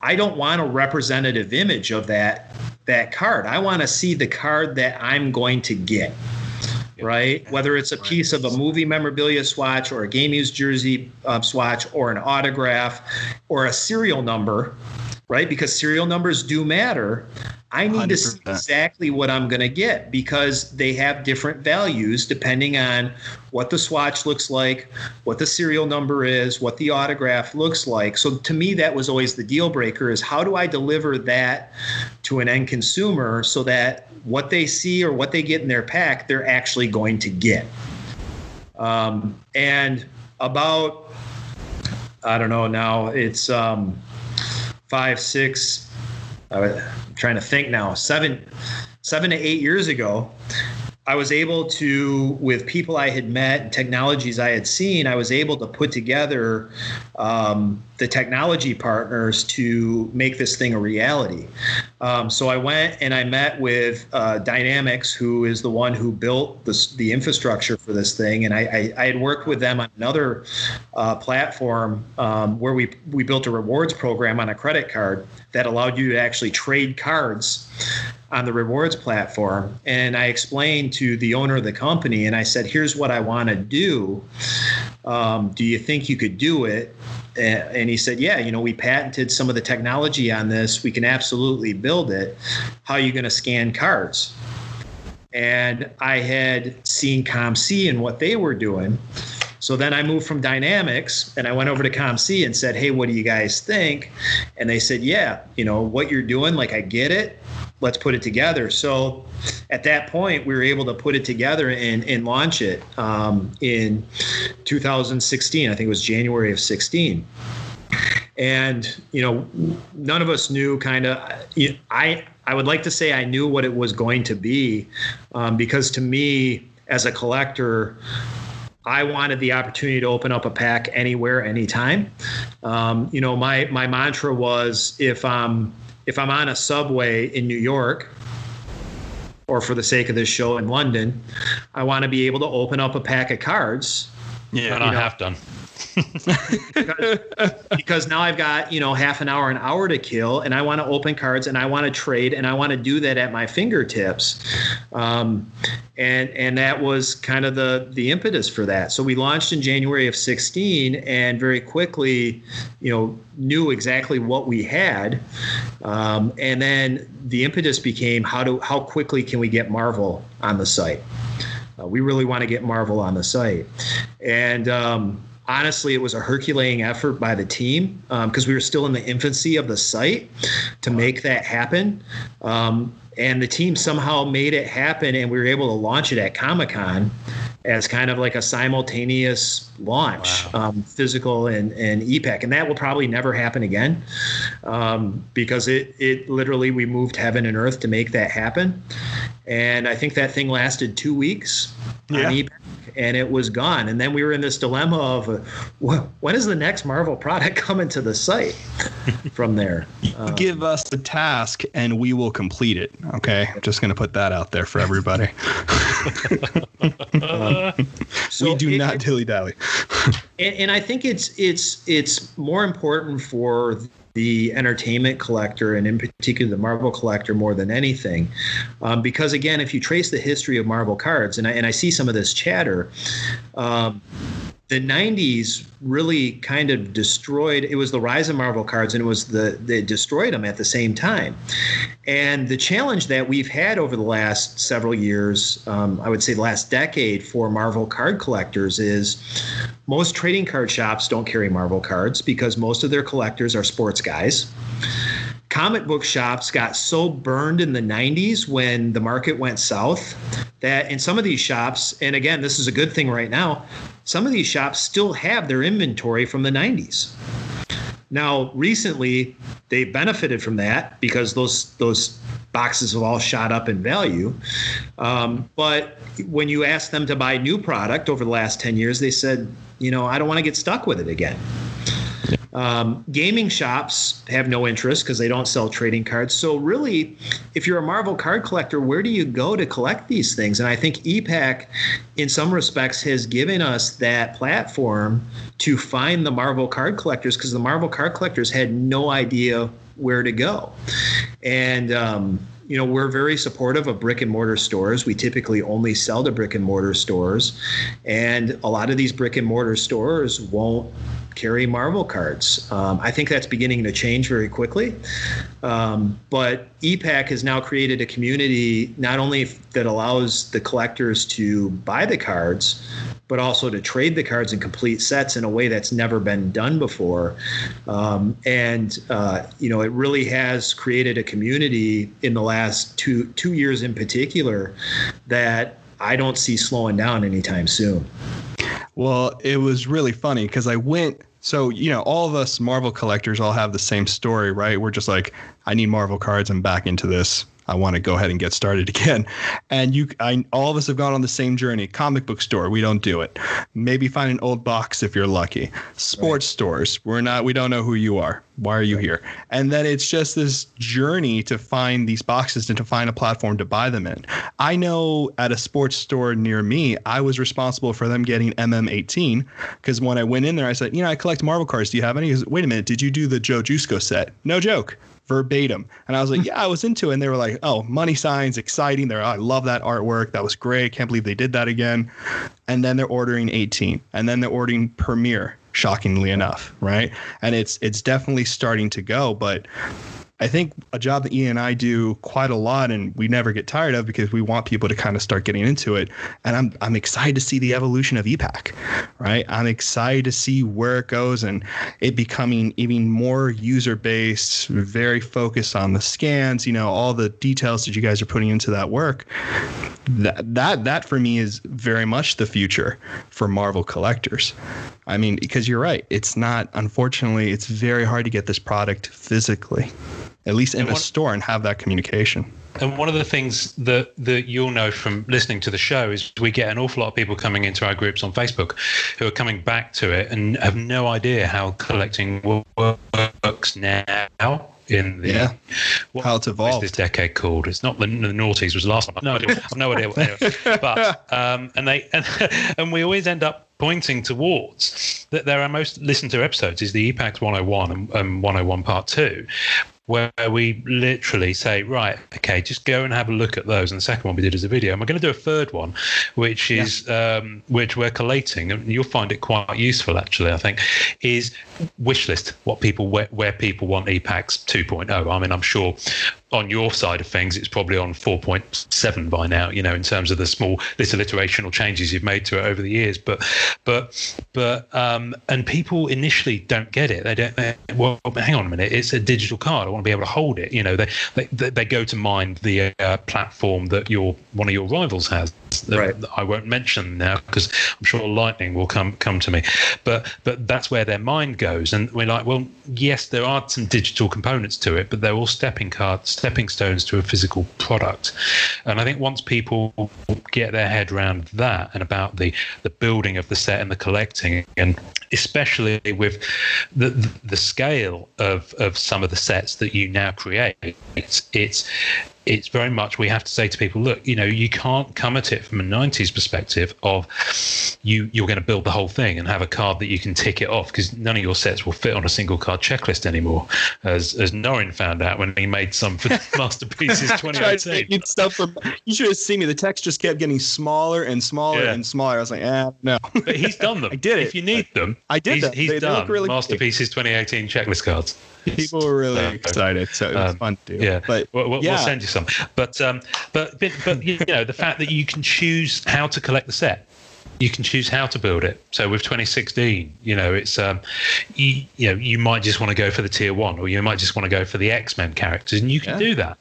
I don't want a representative image of that that card. I want to see the card that I'm going to get. Right, whether it's a piece of a movie memorabilia swatch or a game used jersey uh, swatch or an autograph or a serial number, right? Because serial numbers do matter. I need 100%. to see exactly what I'm going to get because they have different values depending on what the swatch looks like, what the serial number is, what the autograph looks like. So to me, that was always the deal breaker is how do I deliver that to an end consumer so that what they see or what they get in their pack, they're actually going to get. Um, and about, I don't know now, it's um, five, six, I'm trying to think now, seven, seven to eight years ago, I was able to, with people I had met and technologies I had seen, I was able to put together um, the technology partners to make this thing a reality. Um, so I went and I met with uh, Dynamics, who is the one who built this, the infrastructure for this thing, and I, I, I had worked with them on another uh, platform um, where we we built a rewards program on a credit card that allowed you to actually trade cards on the rewards platform. And I explained to the owner of the company, and I said, "Here's what I want to do. Um, do you think you could do it?" And he said, "Yeah, you know, we patented some of the technology on this. We can absolutely build it. How are you going to scan cards?" And I had seen COMC and what they were doing. So then I moved from Dynamics and I went over to COMC and said, Hey, what do you guys think? And they said, Yeah, you know, what you're doing, like I get it let's put it together. So at that point, we were able to put it together and, and launch it um, in 2016. I think it was January of 16. And you know, none of us knew kind of. I I would like to say I knew what it was going to be, um, because to me, as a collector, I wanted the opportunity to open up a pack anywhere, anytime. Um, you know, my my mantra was if I'm if I'm on a subway in New York, or for the sake of this show in London, I want to be able to open up a pack of cards. Yeah, and I have done because, because, now I've got you know half an hour, an hour to kill, and I want to open cards and I want to trade and I want to do that at my fingertips, um, and and that was kind of the the impetus for that. So we launched in January of 16, and very quickly, you know, knew exactly what we had, um, and then the impetus became how do how quickly can we get Marvel on the site. Uh, we really want to get Marvel on the site, and um, honestly, it was a Herculean effort by the team because um, we were still in the infancy of the site to make that happen. Um, and the team somehow made it happen, and we were able to launch it at Comic Con as kind of like a simultaneous launch, wow. um, physical and, and e-Pack. And that will probably never happen again um, because it, it literally, we moved heaven and earth to make that happen. And I think that thing lasted two weeks yeah. on e-Pack and it was gone. And then we were in this dilemma of uh, when is the next Marvel product coming to the site from there? Uh, Give us the task and we will complete it. Okay. I'm just going to put that out there for everybody. um, so we do it, not dilly dally. and, and I think it's, it's, it's more important for the entertainment collector and in particular the Marvel collector more than anything. Um, because again, if you trace the history of Marvel cards, and I, and I see some of this chatter, um, the 90s really kind of destroyed it was the rise of marvel cards and it was the they destroyed them at the same time. And the challenge that we've had over the last several years um, i would say the last decade for marvel card collectors is most trading card shops don't carry marvel cards because most of their collectors are sports guys comic book shops got so burned in the 90s when the market went south that in some of these shops and again this is a good thing right now some of these shops still have their inventory from the 90s. Now, recently, they benefited from that because those those boxes have all shot up in value. Um, but when you ask them to buy new product over the last 10 years, they said, you know, I don't want to get stuck with it again. Um, gaming shops have no interest because they don't sell trading cards. So really, if you're a Marvel card collector, where do you go to collect these things? And I think e-Pack, in some respects, has given us that platform to find the Marvel card collectors because the Marvel card collectors had no idea where to go. And um, you know, we're very supportive of brick and mortar stores. We typically only sell to brick and mortar stores. And a lot of these brick and mortar stores won't carry Marvel cards. Um, I think that's beginning to change very quickly. Um, but e-Pack has now created a community not only that allows the collectors to buy the cards, but also to trade the cards in complete sets in a way that's never been done before. Um, and uh, you know, it really has created a community in the last two two years in particular that I don't see slowing down anytime soon. Well, it was really funny because I went. So, you know, all of us Marvel collectors all have the same story, right? We're just like, I need Marvel cards. I'm back into this. I want to go ahead and get started again. And you, I, all of us have gone on the same journey. Comic book store, we don't do it. Maybe find an old box if you're lucky. Sports right. stores, we're not, we don't know who you are. Why are you right. here? And then it's just this journey to find these boxes and to find a platform to buy them in. I know at a sports store near me, I was responsible for them getting MM18 because when I went in there, I said, you know, I collect Marvel cards. Do you have any? Goes, Wait a minute, did you do the Joe Jusko set? No joke verbatim. And I was like, hmm. yeah, I was into it. And they were like, oh, money signs, exciting. They're, oh, I love that artwork. That was great. Can't believe they did that again. And then they're ordering 18. And then they're ordering Premiere. shockingly enough, right? And it's it's definitely starting to go, but I think a job that Ian and I do quite a lot and we never get tired of because we want people to kind of start getting into it. And I'm I'm excited to see the evolution of e-Pack, right? I'm excited to see where it goes and it becoming even more user based, very focused on the scans, you know, all the details that you guys are putting into that work. That that that for me is very much the future for Marvel collectors. I mean, because you're right, it's not unfortunately, it's very hard to get this product physically at least in and a store and have that communication. And one of the things that, that you'll know from listening to the show is we get an awful lot of people coming into our groups on Facebook who are coming back to it and have no idea how collecting works now in the yeah. what how it's evolved. this decade called? It's not the, the noughties was the last one. No idea. I've no idea. What, anyway. But um, and they and, and we always end up pointing towards that there are most listened to episodes is the e-Packs 101 and, and 101 Part Two, where we literally say, right, okay, just go and have a look at those. And the second one we did as a video. And we're going to do a third one, which is yeah. um, which we're collating, and you'll find it quite useful actually. I think is wish list what people where, where people want e-Packs 2.0. I mean, I'm sure on your side of things, it's probably on 4.7 by now. You know, in terms of the small little iterational changes you've made to it over the years. But, but, but, um, and people initially don't get it. They don't. They, well, hang on a minute. It's a digital card. I want to be able to hold it. You know, they they, they go to mind the uh, platform that your one of your rivals has. Right. I won't mention now because I'm sure lightning will come come to me. But but that's where their mind goes, and we're like, well, yes, there are some digital components to it, but they're all stepping cards, stepping stones to a physical product. And I think once people get their head around that and about the the building of the set and the collecting, and especially with the the scale of of some of the sets that you now create, it's, it's it's very much we have to say to people, look, you know, you can't come at it from a 90s perspective of you you're going to build the whole thing and have a card that you can tick it off because none of your sets will fit on a single card checklist anymore, as as Norrin found out when he made some for masterpieces 2018. stuff from, you should have seen me. The text just kept getting smaller and smaller yeah. and smaller. I was like, ah, no. but he's done them. I did it. If you need them, I did. He's, he's they, done they really masterpieces 2018 checklist cards people were really so, excited, so it was um, fun to do. Yeah, but we'll, yeah. we'll, send you some. But um, but but, but you know the fact that you can choose how to collect the set. You can choose how to build it. So with 2016, you know, it's um, you, you know, you might just want to go for the tier one, or you might just want to go for the X Men characters, and you can yeah. do that.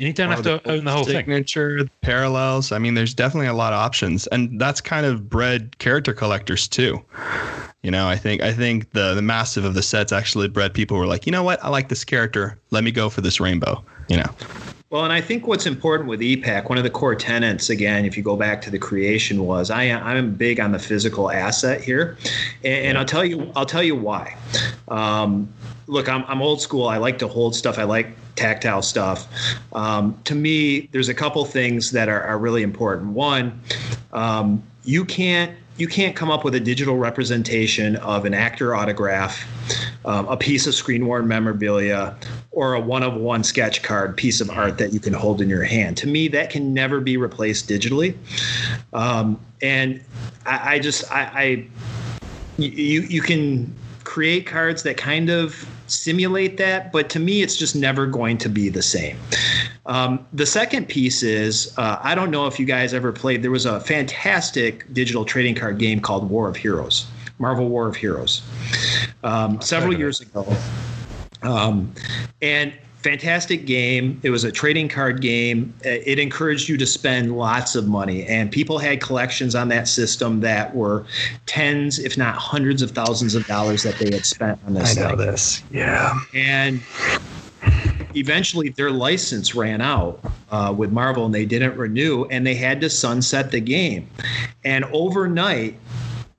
And You don't have to own the whole signature, thing. parallels. I mean, there's definitely a lot of options, and that's kind of bred character collectors too. You know, I think I think the the massive of the sets actually bred people who were like, you know what, I like this character. Let me go for this rainbow. You know. Well, and I think what's important with e-Pack, one of the core tenets, again, if you go back to the creation, was I I'm big on the physical asset here, and, and I'll tell you I'll tell you why. Um, look, I'm I'm old school. I like to hold stuff. I like tactile stuff. Um, to me, there's a couple things that are, are really important. One, um, you can't you can't come up with a digital representation of an actor autograph, um, a piece of screen worn memorabilia, or a one of one sketch card piece of art that you can hold in your hand. To me, that can never be replaced digitally. Um, and I, I just, I, I, you, you can create cards that kind of simulate that, but to me, it's just never going to be the same. Um, the second piece is uh, I don't know if you guys ever played, there was a fantastic digital trading card game called War of Heroes, Marvel War of Heroes, um, several years ago. Um, and fantastic game. It was a trading card game. It encouraged you to spend lots of money, and people had collections on that system that were tens, if not hundreds of thousands of dollars that they had spent on this. I know thing. this. Yeah. And eventually their license ran out uh, with Marvel and they didn't renew and they had to sunset the game. And overnight,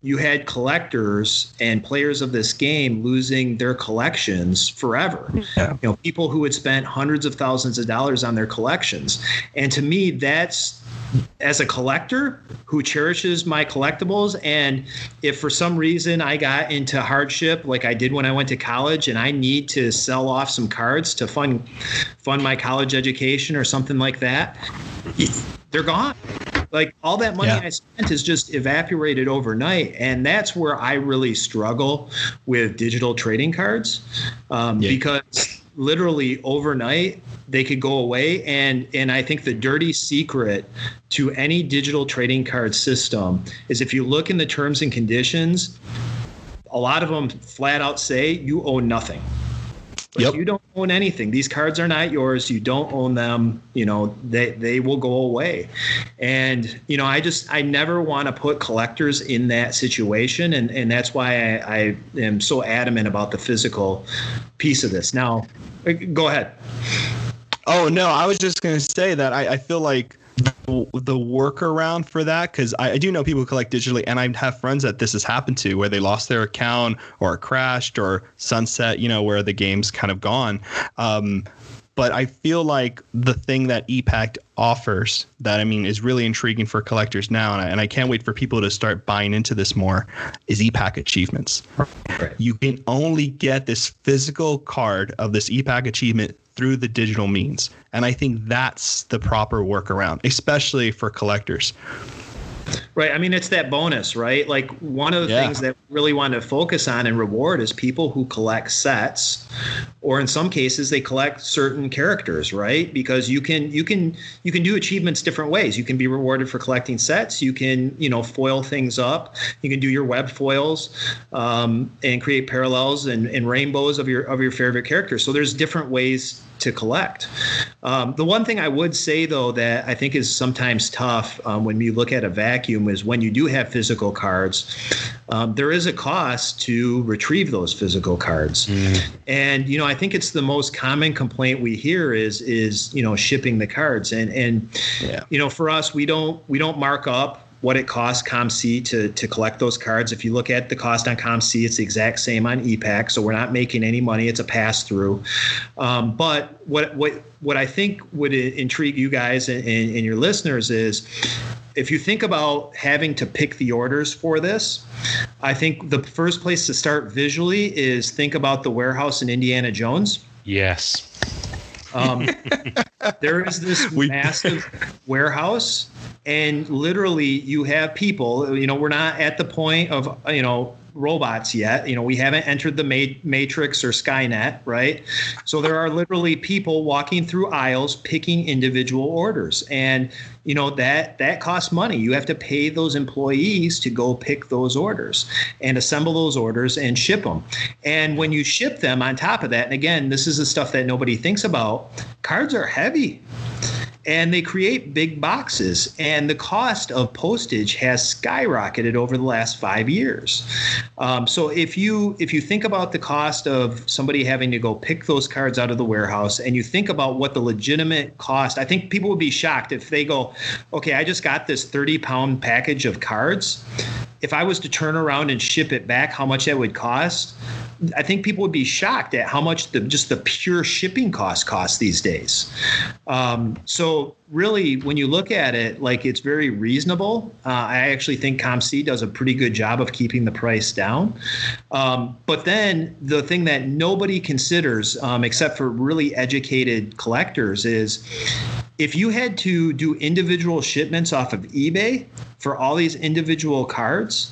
you had collectors and players of this game losing their collections forever. Yeah. You know, people who had spent hundreds of thousands of dollars on their collections. And to me, that's as a collector who cherishes my collectibles and if for some reason I got into hardship like I did when I went to college and I need to sell off some cards to fund fund my college education or something like that they're gone like all that money Yeah. I spent is just evaporated overnight and that's where I really struggle with digital trading cards um, Yeah. because literally overnight they could go away. And and I think the dirty secret to any digital trading card system is if you look in the terms and conditions a lot of them flat out say you owe nothing like, Yep. you don't own anything. These cards are not yours. You don't own them. You know they they will go away. And you know i just i never want to put collectors in that situation. And and that's why I, I am so adamant about the physical piece of this. Now uh, go ahead. Oh no, I was just gonna say that I, I feel like the, workaround for that because I, I do know people who collect digitally, and I have friends that this has happened to where they lost their account or crashed or sunset, you know, where the game's kind of gone. Um, but I feel like the thing that e-Pack offers that I mean is really intriguing for collectors now, and I, and I can't wait for people to start buying into this more, is e-Pack achievements. Right. You can only get this physical card of this e-Pack achievement through the digital means, and I think that's the proper workaround, especially for collectors. Right. I mean, it's that bonus, right? Like one of the Yeah. things that we really want to focus on and reward is people who collect sets, or in some cases they collect certain characters, right? Because you can you can you can do achievements different ways. You can be rewarded for collecting sets. You can you know foil things up. You can do your web foils um, and create parallels and, and rainbows of your of your favorite characters. So there's different ways to collect. Um, the one thing I would say, though, that I think is sometimes tough um, when you look at a vacuum is when you do have physical cards, um, there is a cost to retrieve those physical cards. And you know, I think it's the most common complaint we hear is is you know shipping the cards. And and Yeah. you know, for us, we don't we don't mark up what it costs COMC to to collect those cards. If you look at the cost on COMC, it's the exact same on e-Pack, so we're not making any money. It's a pass through. Um, but what what what I think would intrigue you guys and, and, and your listeners is if you think about having to pick the orders for this, I think the first place to start visually is think about the warehouse in Indiana Jones. Yes. Um, there is this We- massive warehouse, and literally you have people. You know, we're not at the point of you know robots yet. You know, we haven't entered the ma- Matrix or Skynet, right? So there are literally people walking through aisles picking individual orders, and you know that that costs money. You have to pay those employees to go pick those orders and assemble those orders and ship them. And when you ship them, on top of that, and again, this is the stuff that nobody thinks about. Cards are heavy and they create big boxes. And the cost of postage has skyrocketed over the last five years. Um, so if you if you think about the cost of somebody having to go pick those cards out of the warehouse and you think about what the legitimate cost i think people would be shocked if they go okay i just got this 30 pound package of cards. If I was to turn around and ship it back, how much that would cost, I think people would be shocked at how much the just the pure shipping cost costs these days. Um, so really, when you look at it, like it's very reasonable. Uh, I actually think COMC does a pretty good job of keeping the price down. Um, but then the thing that nobody considers, um, except for really educated collectors, is if you had to do individual shipments off of eBay for all these individual cards,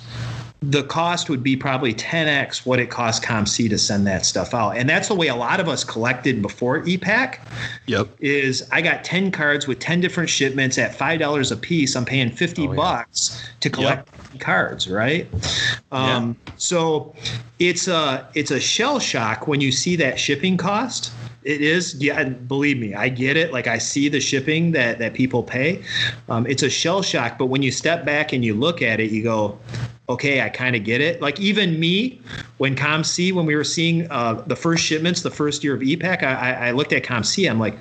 the cost would be probably 10x what it cost COMC to send that stuff out. And that's the way a lot of us collected before e-Pack. Yep. Is I got 10 cards with 10 different shipments at $5 a piece. I'm paying 50 oh, yeah. bucks to collect yep. cards, right? Um, yeah. so it's a it's a shell shock when you see that shipping cost it is yeah believe me i get it like i see the shipping that that people pay um, it's a shell shock but when you step back and you look at it you go okay i kind of get it like even me when COMC when we were seeing uh, the first shipments the first year of e-Pack, I, I looked at COMC i'm like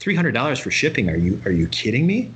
$300 for shipping are you are you kidding me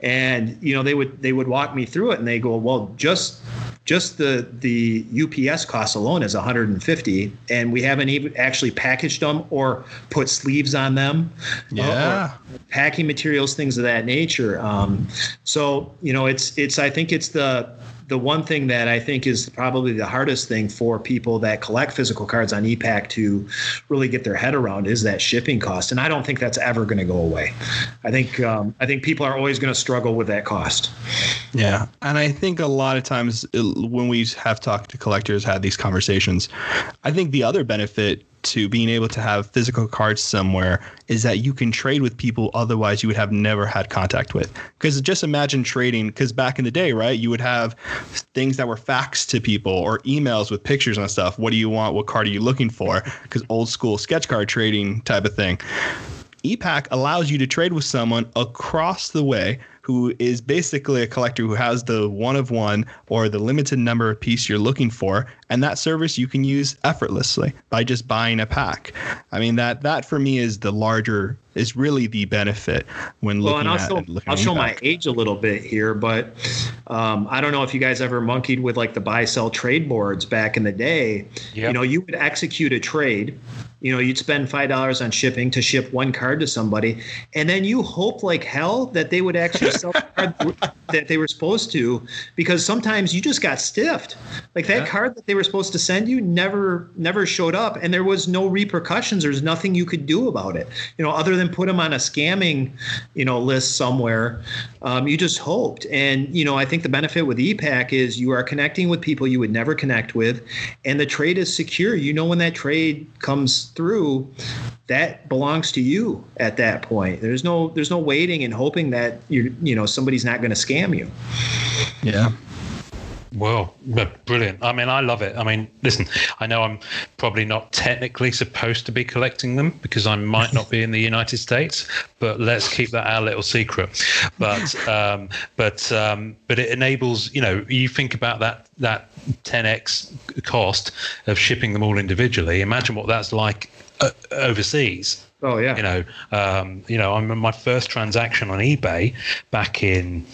and you know they would they would walk me through it and they go well just just the the UPS cost alone is 150, and we haven't even actually packaged them or put sleeves on them. Yeah, uh, packing materials, things of that nature. Um, so you know, it's it's I think it's the the one thing that I think is probably the hardest thing for people that collect physical cards on e-Pack to really get their head around is that shipping cost, and I don't think that's ever going to go away. I think um, I think people are always going to struggle with that cost. Yeah, and I think a lot of times when we have talked to collectors, had these conversations, I think the other benefit to being able to have physical cards somewhere is that you can trade with people otherwise you would have never had contact with. Because just imagine trading, because back in the day, right, you would have things that were faxed to people or emails with pictures and stuff. What do you want? What card are you looking for? Because old school sketch card trading type of thing. e-Pack allows you to trade with someone across the way who is basically a collector who has the one of one or the limited number of piece you're looking for, and that service you can use effortlessly by just buying a pack. I mean that that for me is the larger is really the benefit when well, looking and I'll at. Show, looking I'll show my age a little bit here, but um, I don't know if you guys ever monkeyed with like the buy sell trade boards back in the day. Yep. You know, you would execute a trade you know you'd spend five dollars on shipping to ship one card to somebody and then you hope like hell that they would actually sell the card that they were supposed to because sometimes you just got stiffed. Like that yeah. card that they were supposed to send you never never showed up and there was no repercussions. There's nothing you could do about it you know other than put them on a scamming you know list somewhere. Um, you just hoped. And you know i think the benefit with e-Pack is you are connecting with people you would never connect with and the trade is secure. You know when that trade comes through, that belongs to you at that point. There's no there's no waiting and hoping that you you know somebody's not going to scam you. Yeah. Well, brilliant. I mean, I love it. I mean, listen, I know I'm probably not technically supposed to be collecting them because I might not be in the United States, but let's keep that our little secret. But um, but um, but it enables, you know, you think about that that 10x cost of shipping them all individually. Imagine what that's like uh, overseas. Oh yeah. You know, um, you know, I'm my first transaction on eBay back in,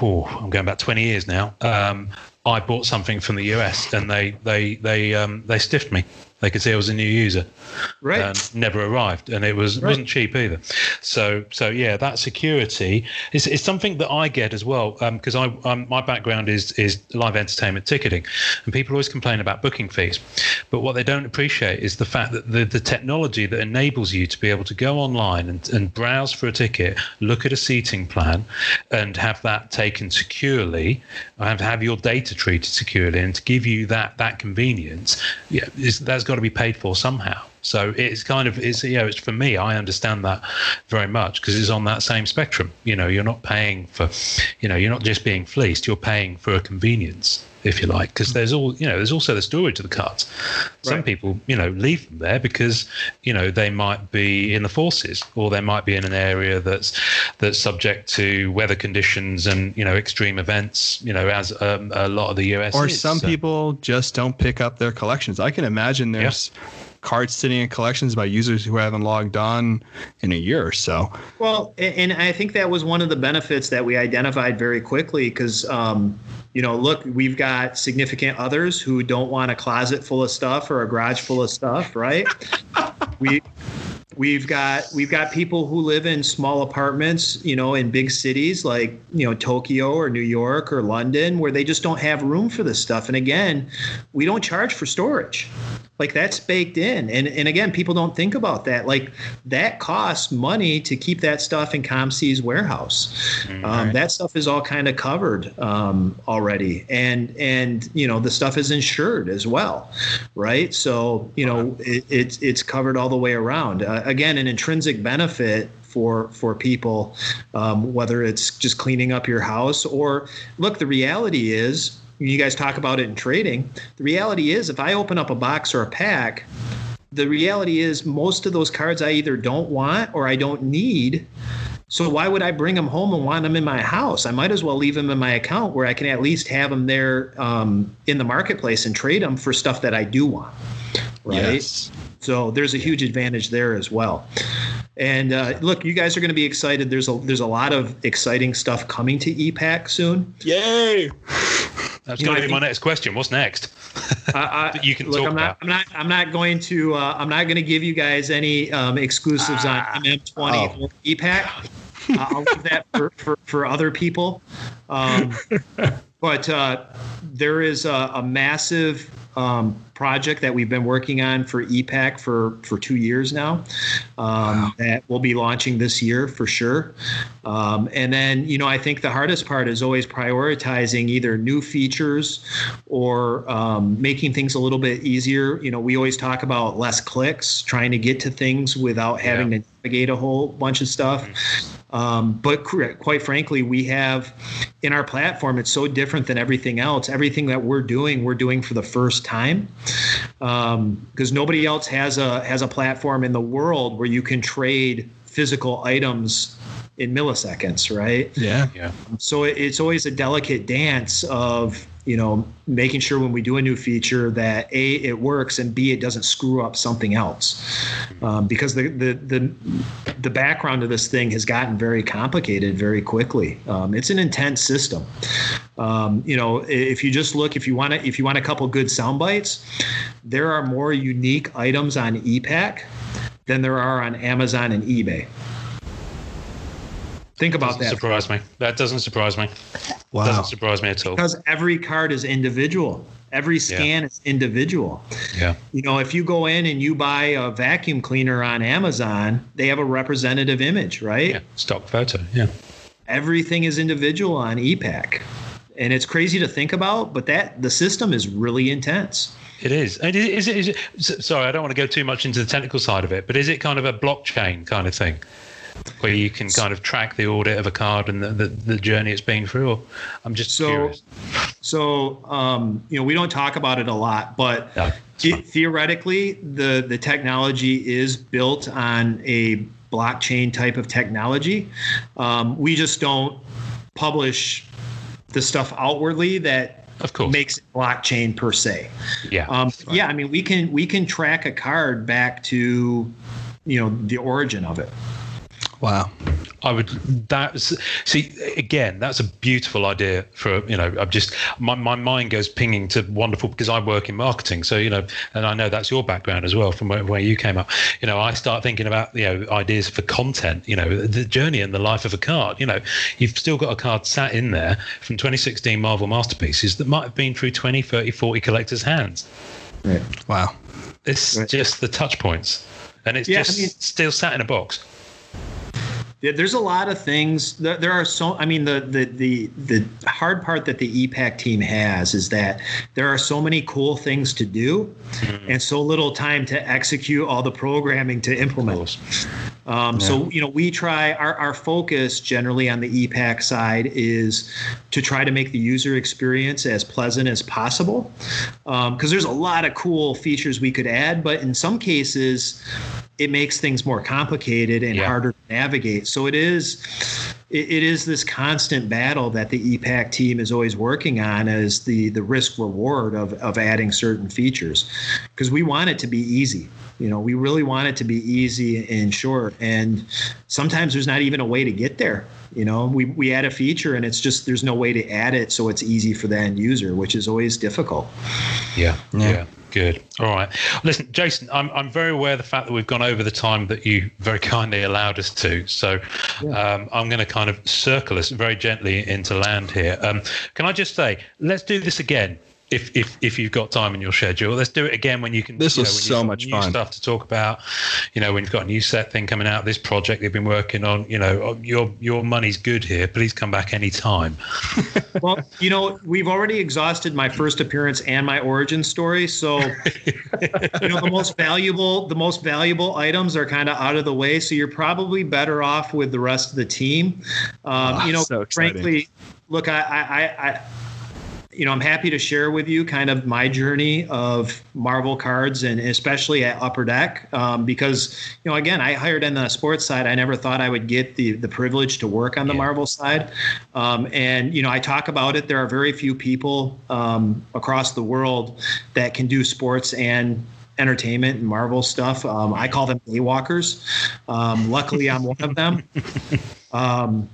oh, I'm going back 20 years now. Um, I bought something from the US and they they they um, they stiffed me. They could see I was a new user, right? And never arrived, and it was right. wasn't cheap either. So so yeah, that security is, is something that I get as well because um, I um, my background is is live entertainment ticketing, and people always complain about booking fees, but what they don't appreciate is the fact that the the technology that enables you to be able to go online and, and browse for a ticket, look at a seating plan, and have that taken securely, and have your data treated securely, and to give you that that convenience, yeah, is, that's got to be paid for somehow. So it's kind of it's you know it's for me I understand that very much because it's on that same spectrum. You know, you're not paying for, you know, you're not just being fleeced. You're paying for a convenience. if you like, because there's all you know. There's also the storage of the cards. Some Right. people, you know, leave them there because you know they might be in the forces, or they might be in an area that's that's subject to weather conditions and you know extreme events. You know, as um, a lot of the US or is. some So- people just don't pick up their collections. I can imagine there's cards sitting in collections by users who haven't logged on in a year or so. Well, and I think that was one of the benefits that we identified very quickly because, um, you know, look, we've got significant others who don't want a closet full of stuff or a garage full of stuff, right? we we've got we've got people who live in small apartments, you know, in big cities like you know Tokyo or New York or London, where they just don't have room for this stuff. And again, we don't charge for storage like that's baked in. And and again people don't think about that. Like that costs money to keep that stuff in COMC's warehouse. Um, that stuff is all kind of covered um, already. And and you know the stuff is insured as well right? So you know it, it's it's covered all the way around. Uh, again an intrinsic benefit for for people um, whether it's just cleaning up your house or look the reality is you guys talk about it in trading. The reality is, if I open up a box or a pack, the reality is most of those cards I either don't want or I don't need. So why would I bring them home and want them in my house? I might as well leave them in my account where I can at least have them there um, in the marketplace and trade them for stuff that I do want. Right. Yes. So there's a huge advantage there as well. And uh, look, you guys are going to be excited. There's a there's a lot of exciting stuff coming to e-Pack soon. Yay! That's going to be my next question. What's next? I, I, you can look, talk I'm not, about. I'm not. I'm not going to. Uh, I'm not going to give you guys any um, exclusives on MM20 Oh. or e-Pack. Uh, I'll leave that for, for, for other people. Um, but uh, there is a, a massive um, project that we've been working on for e-Pack for for two years now. Um, That we'll be launching this year for sure. Um, and then, you know, I think the hardest part is always prioritizing either new features or um, making things a little bit easier. You know, we always talk about less clicks, trying to get to things without having Yeah. to navigate a whole bunch of stuff. Um, but quite frankly, we have in our platform, it's so different than everything else. Everything that we're doing, we're doing for the first time Um, because nobody else has a has a platform in the world where you can trade physical items in milliseconds, right? Yeah. Yeah. So it- it's always a delicate dance of you know making sure when we do a new feature that a it works and b it doesn't screw up something else. Um, because the, the the the background of this thing has gotten very complicated very quickly. Um, it's an intense system. Um, you know if you just look if you want to if you want a couple good sound bites there are more unique items on e-Pack than there are on amazon and ebay think about Doesn't that surprise me. That doesn't surprise me. Wow. Doesn't surprise me at all. because every card is individual every scan is individual Yeah. you know if you go in and you buy a vacuum cleaner on amazon they have a representative image right Yeah. Stock photo. Yeah. everything is individual on e-Pack and it's crazy to think about but that the system is really intense It is. And is it, is it, sorry, I don't want to go too much into the technical side of it, but is it kind of a blockchain kind of thing where you can kind of track the audit of a card and the, the, the journey it's been through? Or I'm just So- curious. so um, you know we don't talk about it a lot but No, theoretically the the technology is built on a blockchain type of technology um, we just don't publish the stuff outwardly that Of course. makes it blockchain per se yeah. um, yeah i mean we can we can track a card back to you know the origin of it Wow. I would that's see again that's a beautiful idea for you know I'm just my, my mind goes pinging to wonderful because I work in marketing so you know and I know that's your background as well from where, where you came up you know I start thinking about you know ideas for content you know the journey and the life of a card you know you've still got a card sat in there from 2016 Marvel Masterpieces that might have been through 20 30 40 collectors hands yeah. Wow. it's Right. just the touch points and it's Yeah, I just mean- still sat in a box there's a lot of things. There are so. I mean, the the the the hard part that the e-Pack team has is that there are so many cool things to do, mm-hmm. and so little time to execute all the programming to implement. Um, yeah. So you know, we try. Our our focus generally on the e-Pack side is to try to make the user experience as pleasant as possible, because um, there's a lot of cool features we could add, but in some cases it makes things more complicated and yeah. harder to navigate. So it is it, it is this constant battle that the e-Pack team is always working on as the the risk reward of of adding certain features because we want it to be easy. You know, we really want it to be easy and short. And sometimes there's not even a way to get there. You know, we, we add a feature and it's just there's no way to add it so it's easy for the end user, which is always difficult. Yeah. Yeah. yeah. Good. All right. Listen, Jason, I'm, I'm very aware of the fact that we've gone over the time that you very kindly allowed us to. So yeah. um, I'm going to kind of circle us very gently into land here. Um, can I just say, let's do this again if if if you've got time in your schedule. Let's do it again when you can. This was know, so much new fun. Stuff to talk about. You know, when you've got a new set thing coming out, this project they've been working on. You know, oh, your your money's good here. Please come back anytime. well, you know, we've already exhausted my first appearance and my origin story. So, you know, the most valuable the most valuable items are kind of out of the way. So you're probably better off with the rest of the team. Um, oh, you know, so frankly, look, I, I, I you know, I'm happy to share with you kind of my journey of Marvel cards and especially at Upper Deck um, because, you know, again, I hired in the sports side. I never thought I would get the the privilege to work on the yeah. Marvel side. Um, and, you know, I talk about it. There are very few people um, across the world that can do sports and entertainment and Marvel stuff. Um, I call them daywalkers. Um, luckily, I'm one of them. Um,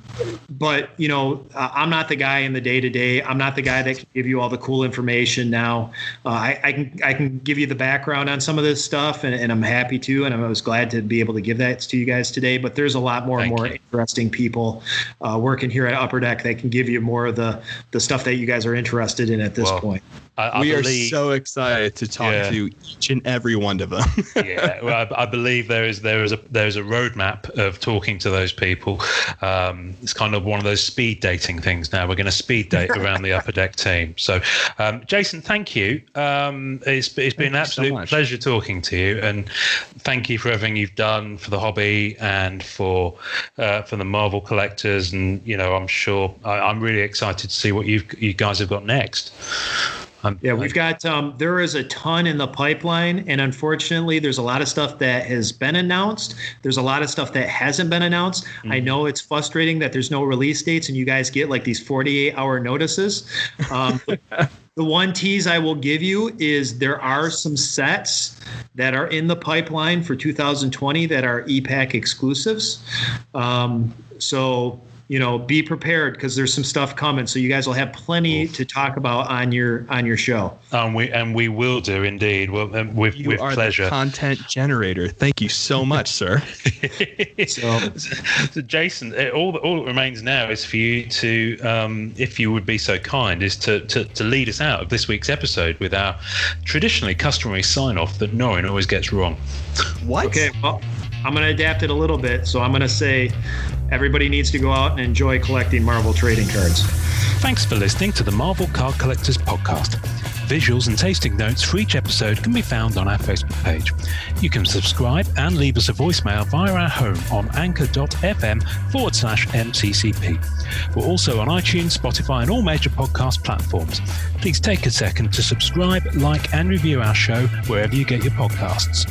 but you know, I'm not the guy in the day to day. I'm not the guy that can give you all the cool information. Now, uh, I, I, can I can give you the background on some of this stuff, and, and, I'm happy to, and I was glad to be able to give that to you guys today. But there's a lot more and more you. interesting people uh, working here at Upper Deck that can give you more of the the stuff that you guys are interested in at this well, point. I, I we believe, are so excited to talk yeah. to each and every one of them. yeah, well, I, I, believe there is there is a there is a roadmap of talking to those people. Um, it's kind of one of those speed dating things. Now we're going to speed date around the upper deck team. So, um, Jason, thank you. Um, it's it's been an absolute so pleasure talking to you, and thank you for everything you've done for the hobby and for uh, for the Marvel collectors. And you know, I'm sure I, am really excited to see what you you guys have got next. Um, yeah, we've got um, there is a ton in the pipeline, and unfortunately, there's a lot of stuff that has been announced. There's a lot of stuff that hasn't been announced. Mm-hmm. I know it's frustrating that there's no release dates, and you guys get like these 48 hour notices. Um, the one tease I will give you is there are some sets that are in the pipeline for 2020 that are e-Pack exclusives. Um, so you know, be prepared because there's some stuff coming. So you guys will have plenty to talk about on your on your show. And we and we will do indeed. Well, um, with you with are pleasure. The content generator. Thank you so much, sir. so, so, Jason, all that all that remains now is for you to, um, if you would be so kind, is to, to to lead us out of this week's episode with our traditionally customary sign off that Norrin always gets wrong. What? Okay. Well, I'm going to adapt it a little bit. So I'm going to say everybody needs to go out and enjoy collecting Marvel trading cards. Thanks for listening to the Marvel Card Collectors Podcast. Visuals and tasting notes for each episode can be found on our Facebook page. You can subscribe and leave us a voicemail via our home on anchor.fm forward slash MCCP. We're also on iTunes, Spotify, and all major podcast platforms. Please take a second to subscribe, like, and review our show wherever you get your podcasts.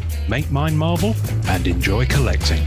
Make mine Marvel and enjoy collecting.